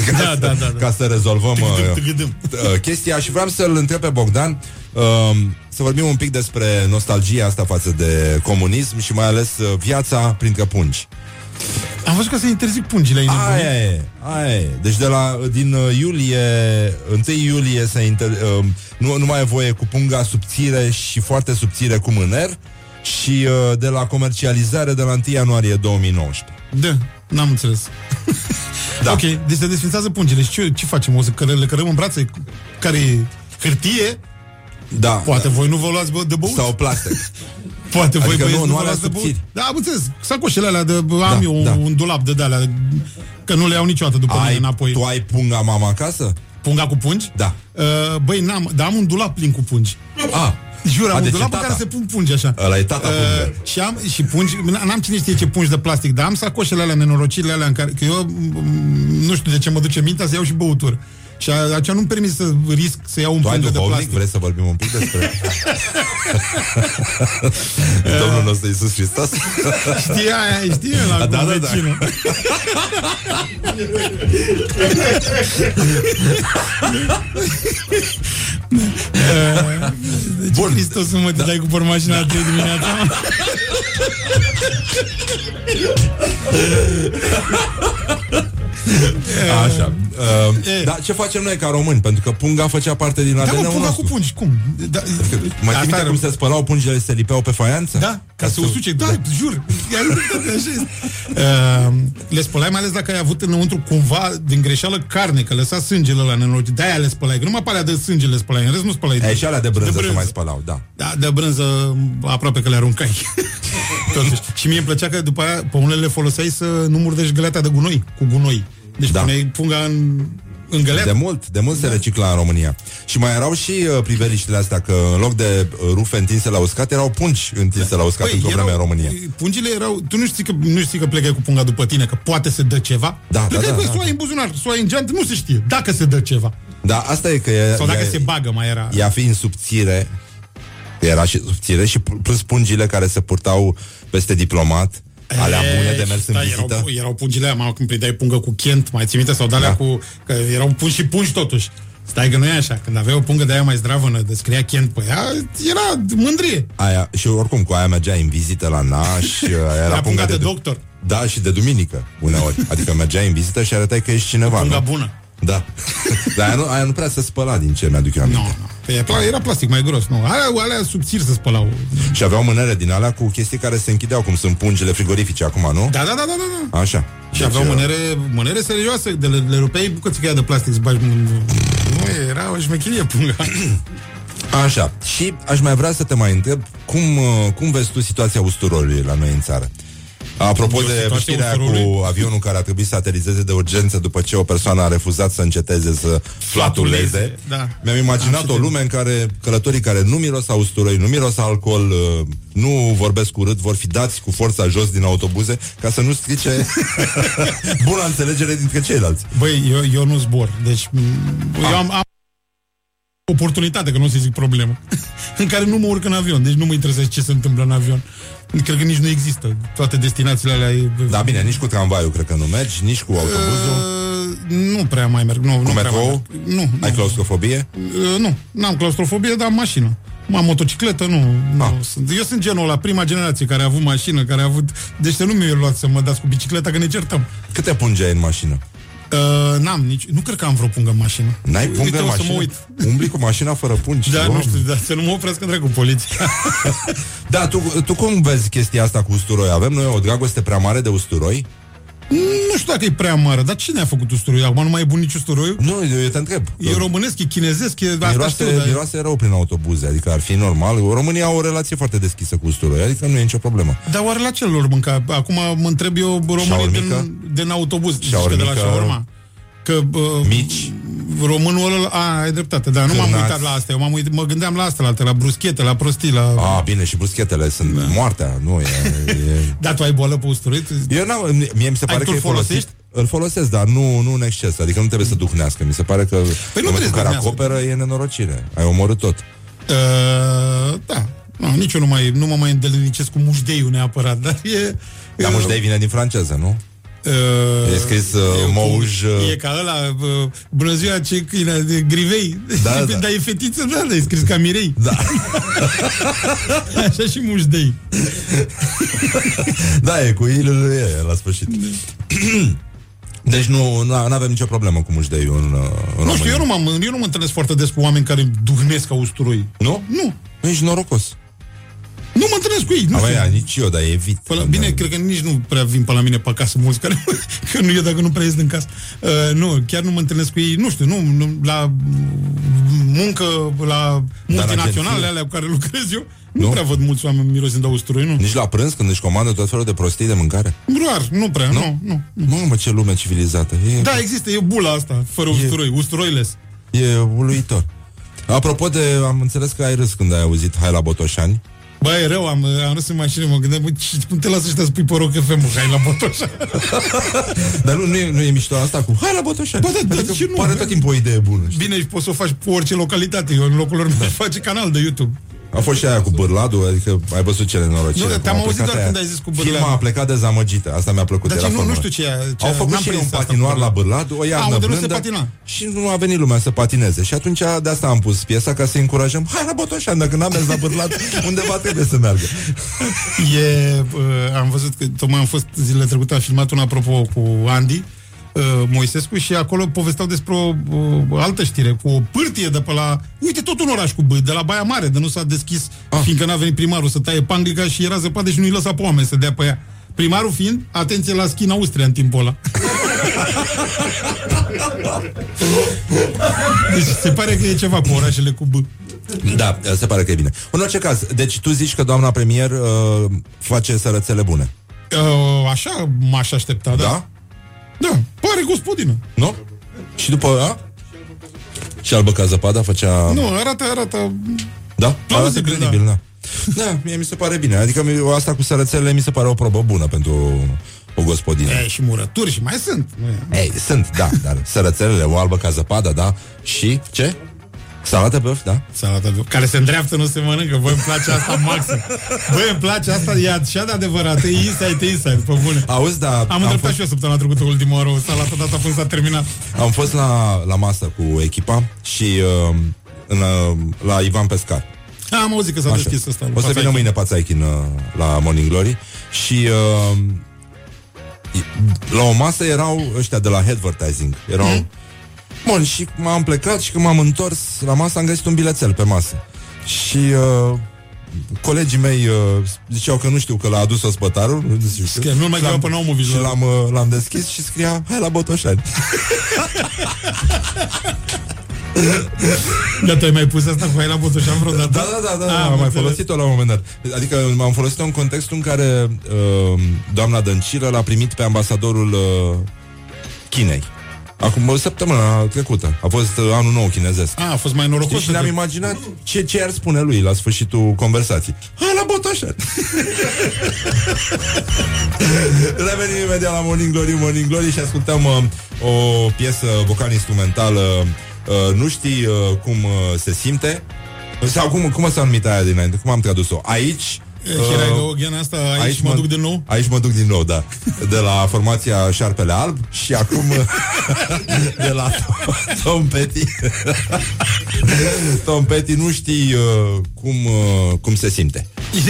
ca, Da, să, da, da, da. ca să rezolvăm uh, Tâgâdâm, uh, chestia și vreau să-l întreb pe Bogdan uh, să vorbim un pic despre nostalgia asta față de comunism și mai ales uh, viața printre pungi. Am văzut că se interzic pungile ai nebunit? Aia e, aia e. Deci de la, din uh, iulie, 1 iulie se inter, uh, nu, nu mai e voie cu punga subțire și foarte subțire cu mâner și uh, de la comercializare de la 1 ianuarie 2019. Da, n-am înțeles. Da. Ok, deci se desfințează pungile. Și ce, ce facem? O să că le cărăm în brațe? Care e hârtie? Da. Poate voi nu vă luați bă- de băut? Sau plastic. Poate voi Adică băieți nu- nu, nu vă alea luați de băut? subțiri. Da, am înțeles. Sacoșele alea de... Am Da, eu un, da. un dulap de alea că nu le iau niciodată după mine Ai, înapoi. tu ai punga mama acasă? Punga cu pungi? Da. Uh, băi, n-am, dar am un dulap plin cu pungi. Ah. Jur, A, am un deci e dulap în tata. care se pun pungi așa. Ăla e tata pungă. și am și pungi, n-am cine știe ce pungi de plastic, dar am sacoșele alea, nenorocirile alea în care, că eu m, nu știu de ce mă duce mintea să iau și băuturi. Și a- aceea nu-mi permis să risc să iau un Tu ai pungă de duhovnic? plastic. Vrei să vorbim un pic despre... Domnul nostru Iisus Hristos? Știi aia, știi la Da, cu da, da. vecinul. Deci Bun. Hristos mă, te dai cu pormașina la 3 dimineața. mă? Așa. Uh, da, ce facem noi ca români? Pentru că punga făcea parte din Da, mă, ADN-ul punga nostru. cu pungi, cum? Da, Mai Asta ții minte are- cum se spălau pungile, se lipeau pe faianță? Da, ca să usuce, da, jur. Ai dreptate, așa este. Uh, le spălai mai ales dacă ai avut înăuntru cumva din greșeală carne, că lăsa sângele la nenorocit. De-aia le spălai, că numai pe alea de sânge le spălai, în rest nu spălai. E, și alea de brânză, se mai spălau, da. Da, de brânză aproape că le aruncai. Totuși. Și mie îmi plăcea că după aia pe unele le foloseai să nu murdești găleata de gunoi, cu gunoi. Deci Da. da. puneai punga în, în găleată. De mult, de mult se recicla în România. Și mai erau și uh, priveliștile astea, că în loc de uh, rufe întinse la uscat, erau pungi întinse la uscat într-o vreme în România. Pungile erau... Tu nu știi că, nu știi că plecai cu punga după tine, că poate să dă ceva? Da, plecai da, cu da, da, da. în buzunar, soai în geant, nu se știe. Dacă se dă ceva. Da, asta e că e, Sau dacă ea, se bagă, mai era... ea fiind subțire, era și subțire și plus pungile care se purtau peste diplomat, alea bune de mers în da, vizită. erau, erau pungile aia, mă, când prindeai pungă cu Kent, mai ții minte, sau de alea Da. cu... Că erau pungi și pungi totuși. Stai că nu e așa. Când aveai o pungă de aia mai zdravănă, de scria Kent pe ea, era mândrie. Aia, și oricum cu aia mergeai în vizită la naș, era Era punga punga de, de doctor. Da, și de duminică, uneori. Adică mergeai în vizită și arătai că ești cineva, Punga nu? bună. Da. Dar aia nu, aia nu prea se spăla din ce mi-aduc eu aminte. Nu, nu. Păi pla- era plastic mai gros, nu. Alea, alea subțiri se spălau. Și aveau mânere din alea cu chestii care se închideau, cum sunt pungile frigorifice acum, nu? Da, da, da, da, da. da. Așa. Și aveau uh, mânere, mânere serioase, de le, le rupeai bucățica aia de plastic să bagi în... Nu, era o șmecherie punga. Așa. Și aș mai vrea să te mai întreb cum, uh, cum vezi tu situația usturorului la noi în țară? Apropo E o de situație știrea usturorului? cu avionul care a trebuit să aterizeze de urgență după ce o persoană a refuzat să înceteze să flatuleze. Da. Mi-am imaginat o lume în care călătorii care nu miros a usturoi, nu miros a alcool, uh, nu vorbesc urât, vor fi dați cu forța jos din autobuze ca să nu strice buna înțelegere dintre ceilalți. Băi, eu, eu nu zbor, deci m, eu am, am oportunitate, că nu o să zic problemă, în care nu mă urc în avion, deci nu mă interesează ce se întâmplă în avion. Cred că nici nu există. Toate destinațiile alea... E... Da, bine, nici cu tramvaiul cred că nu mergi, nici cu autobuzul. Uh, nu prea mai merg. Nu, Cu nu prea mai metrou? merg. Nu, Ai nu. claustrofobie? Uh, nu, n-am claustrofobie, dar am mașină. Am motocicletă, nu. nu sunt. Eu sunt genul la prima generație care a avut mașină, care a avut... Deci să nu mi-e luat să mă dați cu bicicleta, că ne certăm. Câte pungi ai în mașină? Uh, n-am nici... Nu cred că am vreo pungă în mașină. N-ai pungă Uite, în o să mașină? mă uit. Umbli cu mașina fără pungi? Da, nu Doamne. știu, dar să nu mă oprească dracu poliția. Da, tu, tu cum vezi chestia asta cu usturoi? Avem noi o dragoste prea mare de usturoi? Nu știu dacă e prea mare, dar cine a făcut usturoiul? Acum nu mai e bun nici usturoiul? Nu, eu, eu te întreb. E românesc, e chinezesc, e... asta Miroase, știu, dar- miroase rău prin autobuze, adică ar fi normal. România au o relație foarte deschisă cu usturoi, adică nu e nicio problemă. Dar oare la ce lor mânca? Acum mă întreb eu românii Șaormică? din, din autobuz, zici că de Șaormică, la shawarma. Că, uh, Mici. Românul ăla, a, ai dreptate, dar nu m-am Cârnați. uitat la asta. Eu m-am uit, mă gândeam la asta, la, altă, la bruschete, la prostii, la... A, bine, și bruschetele sunt da. moartea, nu e... e... Da, tu ai boală pe usturoit? Eu n-am, mie mi se Ai, pare tu că îl e folosit. folosești? Îl folosesc, dar nu, nu în exces, adică nu trebuie să duhnească. Mi se pare că păi nu în trebuie să care duhnească. acoperă e nenorocire. Ai omorât tot. Uh, da, nu, nici eu nu, mai, nu mă mai îndelenicesc cu mușdeiul neapărat, dar e... Dar mușdei vine din franceză, nu? Uh, E scris uh, mouj... Uh, E ca ăla, uh, bună ziua, ce câine, de grivei. Da, da. Dar e fetiță, da, dar e scris ca Mirei. Da. Așa și mușdei. da, e cu ilul e la sfârșit. Deci nu, nu avem nicio problemă cu mușdeiul în, uh, în Nu știu, România. eu nu, m-am, eu nu mă întâlnesc foarte des cu oameni care duhnesc ca usturoi. Nu? Nu. Ești norocos. Nu mă întâlnesc cu ei, nu Am știu. aia, nici eu, dar evit. Pe la, bine, cred că nici nu prea vin pe la mine pe acasă mulți care, că nu eu dacă nu prea ies din casă. Uh, nu, chiar nu mă întâlnesc cu ei, nu știu, nu, nu la muncă, la multinaționale agenție? alea cu care lucrez eu, nu, Nu? prea văd mulți oameni mirosind a usturoi, nu. Nici la prânz, când își comandă tot felul de prostii de mâncare? Rar, nu prea, nu, nu. Mamă, ce lume civilizată. E, Da, există, e bula asta, fără usturoi, usturoiles. e uluitor. Apropo de, am înțeles că ai râs când ai auzit Hai la Botoșani. Bă, e rău, am, am râs în mașină, mă gândeam, bă, ce- cum te lasă ăștia să pui pe Rock FM, mă, hai la Botoșa. Dar nu, nu, e, nu e mișto asta cu Hai la Botoșani. Bă, da, da, Adică ce nu? pare tot timpul o idee bună. știi? Bine, și poți să o faci pe orice localitate, eu în locul lor mi face canal de YouTube. A fost și aia cu bârladul, adică ai văzut ce nenorocire. Nu, cum te-am a auzit plecat doar aia. când ai zis cu bârladul. Filma a plecat dezamăgită, asta mi-a plăcut. Dar era ce, nu, nu formă. știu ce, e- ce Au făcut n-am și prins un asta patinoar cu la bârladul. bârlad, o A, iarnă unde nu se blândă patina. și nu a venit lumea să patineze. Și atunci de asta am pus piesa ca să-i încurajăm. Hai la Botoșan, dacă n-am mers la bârlad, undeva trebuie să meargă. E, uh, am văzut că tocmai am fost zilele trecute, am filmat un apropo cu Andy, uh, Moisescu și acolo povesteau despre o uh, altă știre, cu o pârtie de pe la... Uite, tot un oraș cu băi, de la Baia Mare, de nu s-a deschis, ah. fiindcă n-a venit primarul să taie panglica și era zăpadă și nu-i lăsa pe oameni să dea pe ea. Primarul fiind, atenție la schi în Austria în timpul ăla. deci se pare că e ceva cu orașele cu B. Da, se pare că e bine. În orice caz, deci tu zici că doamna premier uh, face sărățele bune. Uh, așa m-aș aștepta, da? Da? Da, pare gospodină. Nu? Și după ăla? Și albă ca zăpada făcea... Nu, arată, arată... Da? Arată Plauzibil, credibil, da. Da, mie mi se pare bine. Adică mi- asta cu sărățelele mi se pare o probă bună pentru o gospodină. E, și murături și mai sunt. Nu e. Ei, sunt, da, dar sărățelele, o albă ca zăpada, da? Și ce? Salată băf, da? Salata de... Care se îndreaptă, nu se mănâncă. Băi, îmi place asta maxim. Băi, îmi place asta, e așa de adevărat. E inside, e inside, pe bune. Auzi, da, Am, am îndreptat fost- și eu săptămâna trecută ultima oară o salată, data până s-a terminat. Am fost la, la masă cu echipa și uh, în, uh, la Ivan Pescar. A, am auzit că s-a Așa. deschis ăsta. O să vină mâine Pațaichin uh, la Morning Glory și uh, i- la o masă erau ăștia de la Advertising. Erau... Mhm. Mm? Bun, și m-am plecat și când m-am întors la masă am găsit un bilețel pe masă. Și uh, colegii mei uh, ziceau că nu știu că l-a adus ospătarul. Nu știu ce. Scria, nu mai Și l-am- cheamă pe Naumovic Și la- l-am, uh, l-am deschis și scria Hai la Botoșani. Da, tu ai mai pus asta cu ai la Botoșan vreodată? Da, da, da, da, Ah, am mai înțeles. folosit-o la un moment dat. Adică m-am folosit-o în contextul în care uh, doamna Dăncilă l-a primit pe ambasadorul uh, Chinei. Acum o săptămână trecută. A fost uh, anul nou chinezesc. A, a fost mai norocos. Știi, și ne-am imaginat ce, ce ar spune lui la sfârșitul conversației. Hai la Botoșan! Revenim imediat la Morning Glory, Morning Glory și ascultăm uh, o piesă vocal-instrumentală uh, Nu știi uh, cum uh, se simte? Sau cum, cum s-a numit aia dinainte? Cum am tradus-o? Aici Here I go again, asta, aici, mă duc din nou. Aici mă duc din nou, da. De la formația Șarpele Alb și acum de la Tom Petty. Tom Petty nu știi uh, cum, uh, cum se simte.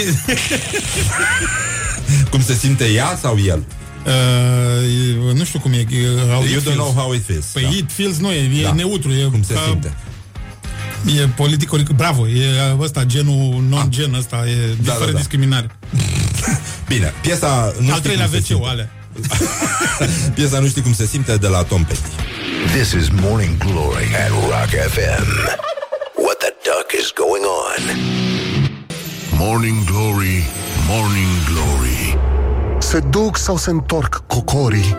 Cum se simte ea sau el? Uh, nu știu cum e. uh, How You it don't feels. know how it feels. Păi da. it feels nu e, e Da. neutru. E Cum se ca, simte. E politic corect. Bravo, e ăsta, genul non-gen ăsta, e Da, fără da, da. discriminare. Bine, piesa nu Al știi treilea cum se wc simte. alea. Piesa Nu știi cum se simte de la Tom Petty. This is Morning Glory at Rock FM. What the duck is going on? Morning Glory, Morning Glory. Se duc sau se întorc cocorii?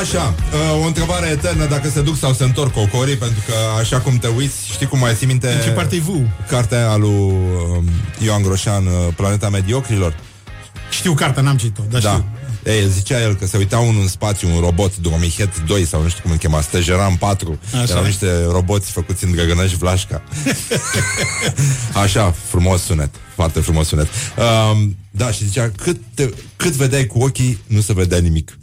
Așa, uh, o întrebare eternă dacă se duc sau se întorc cocorii, pentru că așa cum te uiți, știi cum mai ții minte În ce parte e V? cartea lui uh, Ioan Groșan, uh, Planeta Mediocrilor? Știu cartea, n-am citit-o, dar Da. știu. Ei, zicea el că se uita unul în spațiu, un robot, Dromihet 2 sau nu știu cum îl chema, Stejeran 4. Așa. Erau niște roboți făcuți în Drăgănăș Vlașca. Așa, frumos sunet. Foarte frumos sunet. Um, da, și zicea, cât, te, cât vedeai cu ochii, nu se vedea nimic.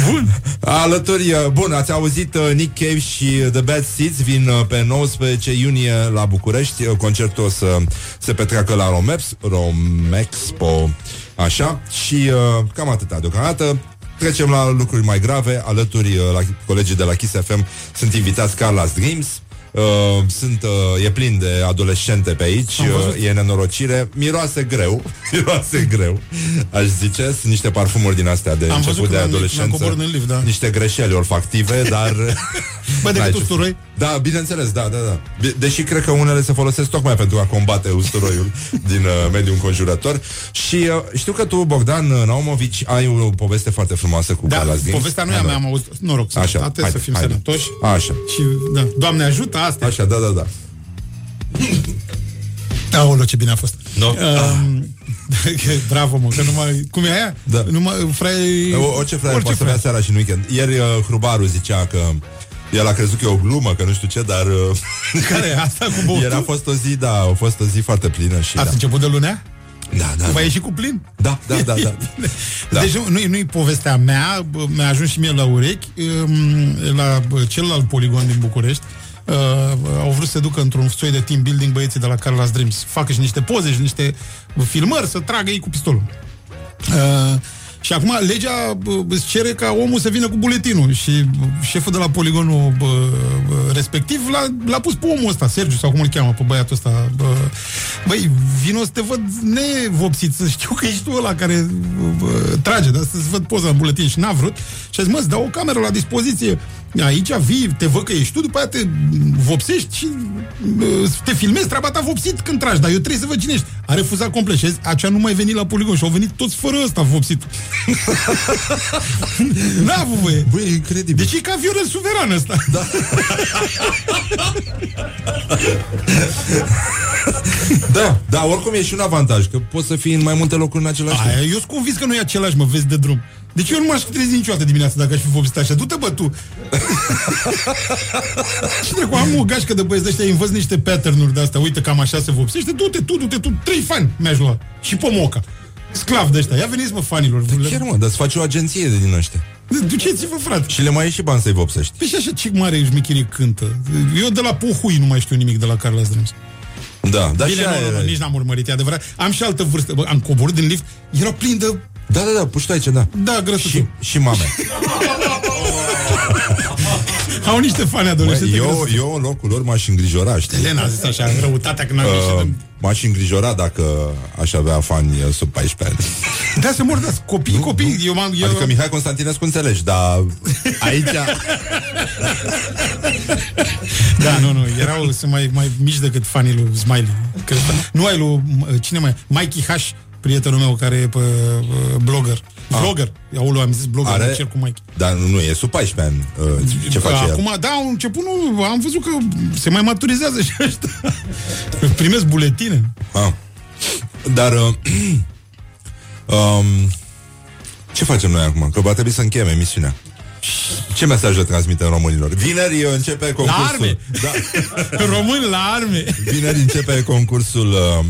Bun. Alături, uh, bun, ați auzit uh, Nick Cave și uh, The Bad Seeds vin uh, pe 19 iunie la București. Uh, Concertul o să se petreacă la Romeps, Romexpo, așa, și uh, cam atâta deocamdată. Trecem la lucruri mai grave. Alături, uh, la colegii de la Kiss FM sunt invitați Carla's Dreams. Uh, sunt, uh, e plin de adolescente pe aici Am văzut. uh, E nenorocire Miroase greu Miroase greu Aș zice Sunt niște parfumuri din astea de Am văzut început că de mi-am- mi-am adolescență coborât în lift, da. Niște greșeli olfactive Dar Bă, N-ai decât ce- usturoi? Da, bineînțeles, da, da, da Be- Deși cred că unele se folosesc tocmai pentru a combate usturoiul Din uh, mediul înconjurător Și uh, știu că tu, Bogdan uh, Naumovici Ai o poveste foarte frumoasă cu Da, Carla Dreams. povestea nu e a Hai, mea, da. am auzit. Noroc, Așa, sănătate, haide, să fim haide. sănătoși. Așa Și, da, Doamne ajută, asta. Așa, da, da, da Aoleu, ce bine a fost. No. Um, bravo, mă, că numai... Cum e aia? Da. Numai, frai... O, orice fraier poate să vrea seara și în weekend Ieri uh, Hrubaru zicea că el a crezut că e o glumă, că nu știu ce, dar... Uh, Care e asta cu băutul? Ieri a fost o zi, da, a fost o zi foarte plină și... Ați da. început de lunea? Da, da. Va ieși cu plin? Da, da, da, da. Da. Deci nu, nu, nu-i povestea mea, bă, mi-a ajuns și mie la urechi, um, la bă, celălalt poligon din București, uh, au vrut să se ducă într-un soi de team building băieții de la Carla's Dreams. Facă și niște poze și niște filmări să tragă ei cu pistolul. Uh, și acum legea bă, îți cere ca omul să vină cu buletinul și bă, șeful de la poligonul bă, bă, respectiv l-a, l-a pus pe omul ăsta, Sergiu sau cum îl cheamă, pe băiatul ăsta. Bă, băi, vino să te văd nevopsit, să știu că ești tu ăla care bă, trage, dar să-ți văd poza în buletin și n-a vrut. Și a zis, mă, îți dau o cameră la dispoziție. Aici vii, te văd că ești tu, după aia te vopsești și bă, te filmezi treaba ta vopsit când tragi, dar eu trebuie să văd cine ești. A refuzat complet și a zis, acea nu mai veni la poligon și au venit toți fără ăsta vopsit. N-a avut voie. Băi, e incredibil. Deci e ca Viorel Suveran ăsta. Da. Da, da, oricum e și un avantaj Că poți să fii în mai multe locuri în același timp Aia, eu sunt convins că nu e același, mă, vezi de drum. Deci eu nu m-aș trezi niciodată dimineața dacă aș fi vopsit așa. Du-te, bă, tu! și trecu, am o gașcă de băieți de ăștia, îi învăț niște pattern-uri de astea. Uite, cam așa se vopsește. Du-te, tu, du-te, tu. Trei fani mi-aș lua. Și pomoca. Sclav de ăștia. Ia veniți, mă, fanilor. Chiar, mă, dar îți faci o agenție de din ăștia Duceți-vă, frate. Și le mai ieși bani să-i vopsești Păi și așa, ce mare ești michirie cântă. Eu de la Puhui nu mai știu nimic de la Carlos Dreams. Da, dar Bine, și nu, aia nu, nu, era- nici n-am urmărit, e adevărat. Am și altă vârstă. Bă, am coborât din lift, era plin de... Da, da, da, puști aici, da Da, grăsuțul. Și, și mame Au niște fani Băi, adolescente. eu, grăsuțe. eu în locul lor m-aș îngrijora, știi? Elena a zis așa, răutatea când am Uh, ieșit în... m-aș îngrijora dacă aș avea fani uh, sub 14 ani Da, se mor, da, copii, copii. Eu m-am... Eu... Adică Mihai Constantinescu înțelegi, dar aici... Da, nu, nu, erau sunt mai, mai mici decât fanii lui Smiley. Cred, nu ai lui, cine mai, Mikey H, prietenul meu care e pe uh, blogger. Vlogger. Aoleu, am zis blogger, Are- Are... cer cu Mikey. Dar nu, e sub 14 ani uh, Ce face el? Acum, da, au început, nu, am văzut că se mai maturizează și ăștia. Primesc buletine. Ah. Dar uh, um, Ce facem noi acum? Că va trebui să încheiem emisiunea ce mesaj le transmitem românilor? Vineri uh, începe La concursul arme! Da. Român la arme! Vineri începe concursul uh,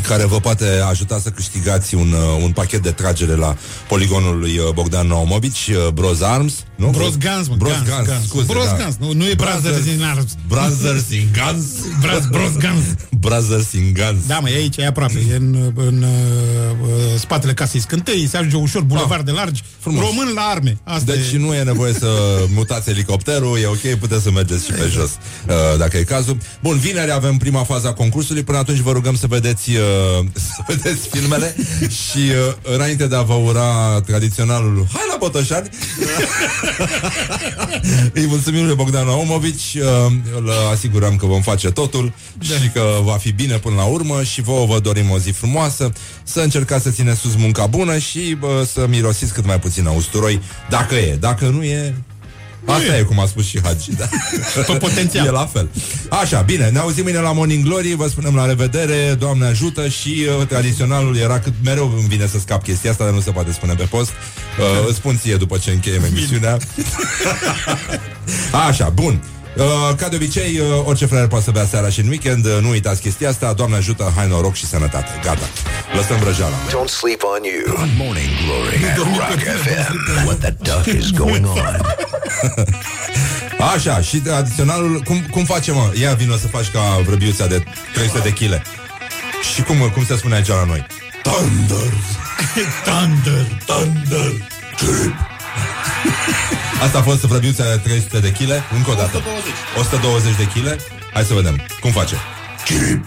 care vă poate ajuta să câștigați un, uh, un pachet de tragere la poligonul lui uh, Bogdan Naumovici, uh, Bros Arms, nu? Bros Guns, mă, Bros Guns, Guns, Guns. scuze, Bros da. Guns, nu, nu e Brothers in Arms. Brothers in Guns. Bros, Bros Guns. Brothers in Guns. Da, mă, e aici, e aproape, e în, în uh, spatele casei scântei, se ajunge ușor, bulevard de largi, Frumos. român la arme. Asta Deci e. nu e nevoie să mutați elicopterul, e ok, puteți să mergeți și pe jos, uh, dacă e cazul. Bun, vineri avem prima fază a concursului, până atunci vă rugăm să vedeți uh, să vedeți filmele și uh, înainte de a vă ura tradiționalul Hai la Botoșani. Îi mulțumim lui Bogdan Naumovici uh, Îl asigurăm că vom face totul da. Și că va fi bine până la urmă Și vouă vă dorim o zi frumoasă. Să încercați să țineți sus munca bună Și uh, să mirosiți cât mai puțin usturoi Dacă e, dacă nu e Asta e. cum a spus și Hagi, da. Pe potențial. E la fel. Așa, bine, ne auzim mâine la Morning Glory, vă spunem la revedere, Doamne ajută și uh, tradiționalul era cât mereu îmi vine să scap chestia asta, dar nu se poate spune pe post. Uh, îți spun ție după ce încheiem emisiunea. Așa, bun. Uh, ca de obicei, uh, orice fraier poate să bea seara și în weekend uh, Nu uitați chestia asta. Doamne ajută, hai noroc și sănătate. Gata, lăsăm vrăjeala. Don't sleep on you. Morning Glory. At Rock FM What the duck is going on? Așa, și adiționalul Cum, cum facem, mă? Ia vino să faci ca vrăbiuța de 300 de kg Și cum, cum se spune aici la noi? Thunder. Thunder Thunder Asta a fost vrăbiuța de 300 de kg Încă o dată. 120 120 de kg Hai să vedem, cum face? Chip.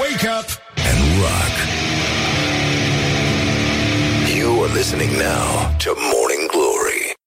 Wake up and rock. You are listening now to Morning Glory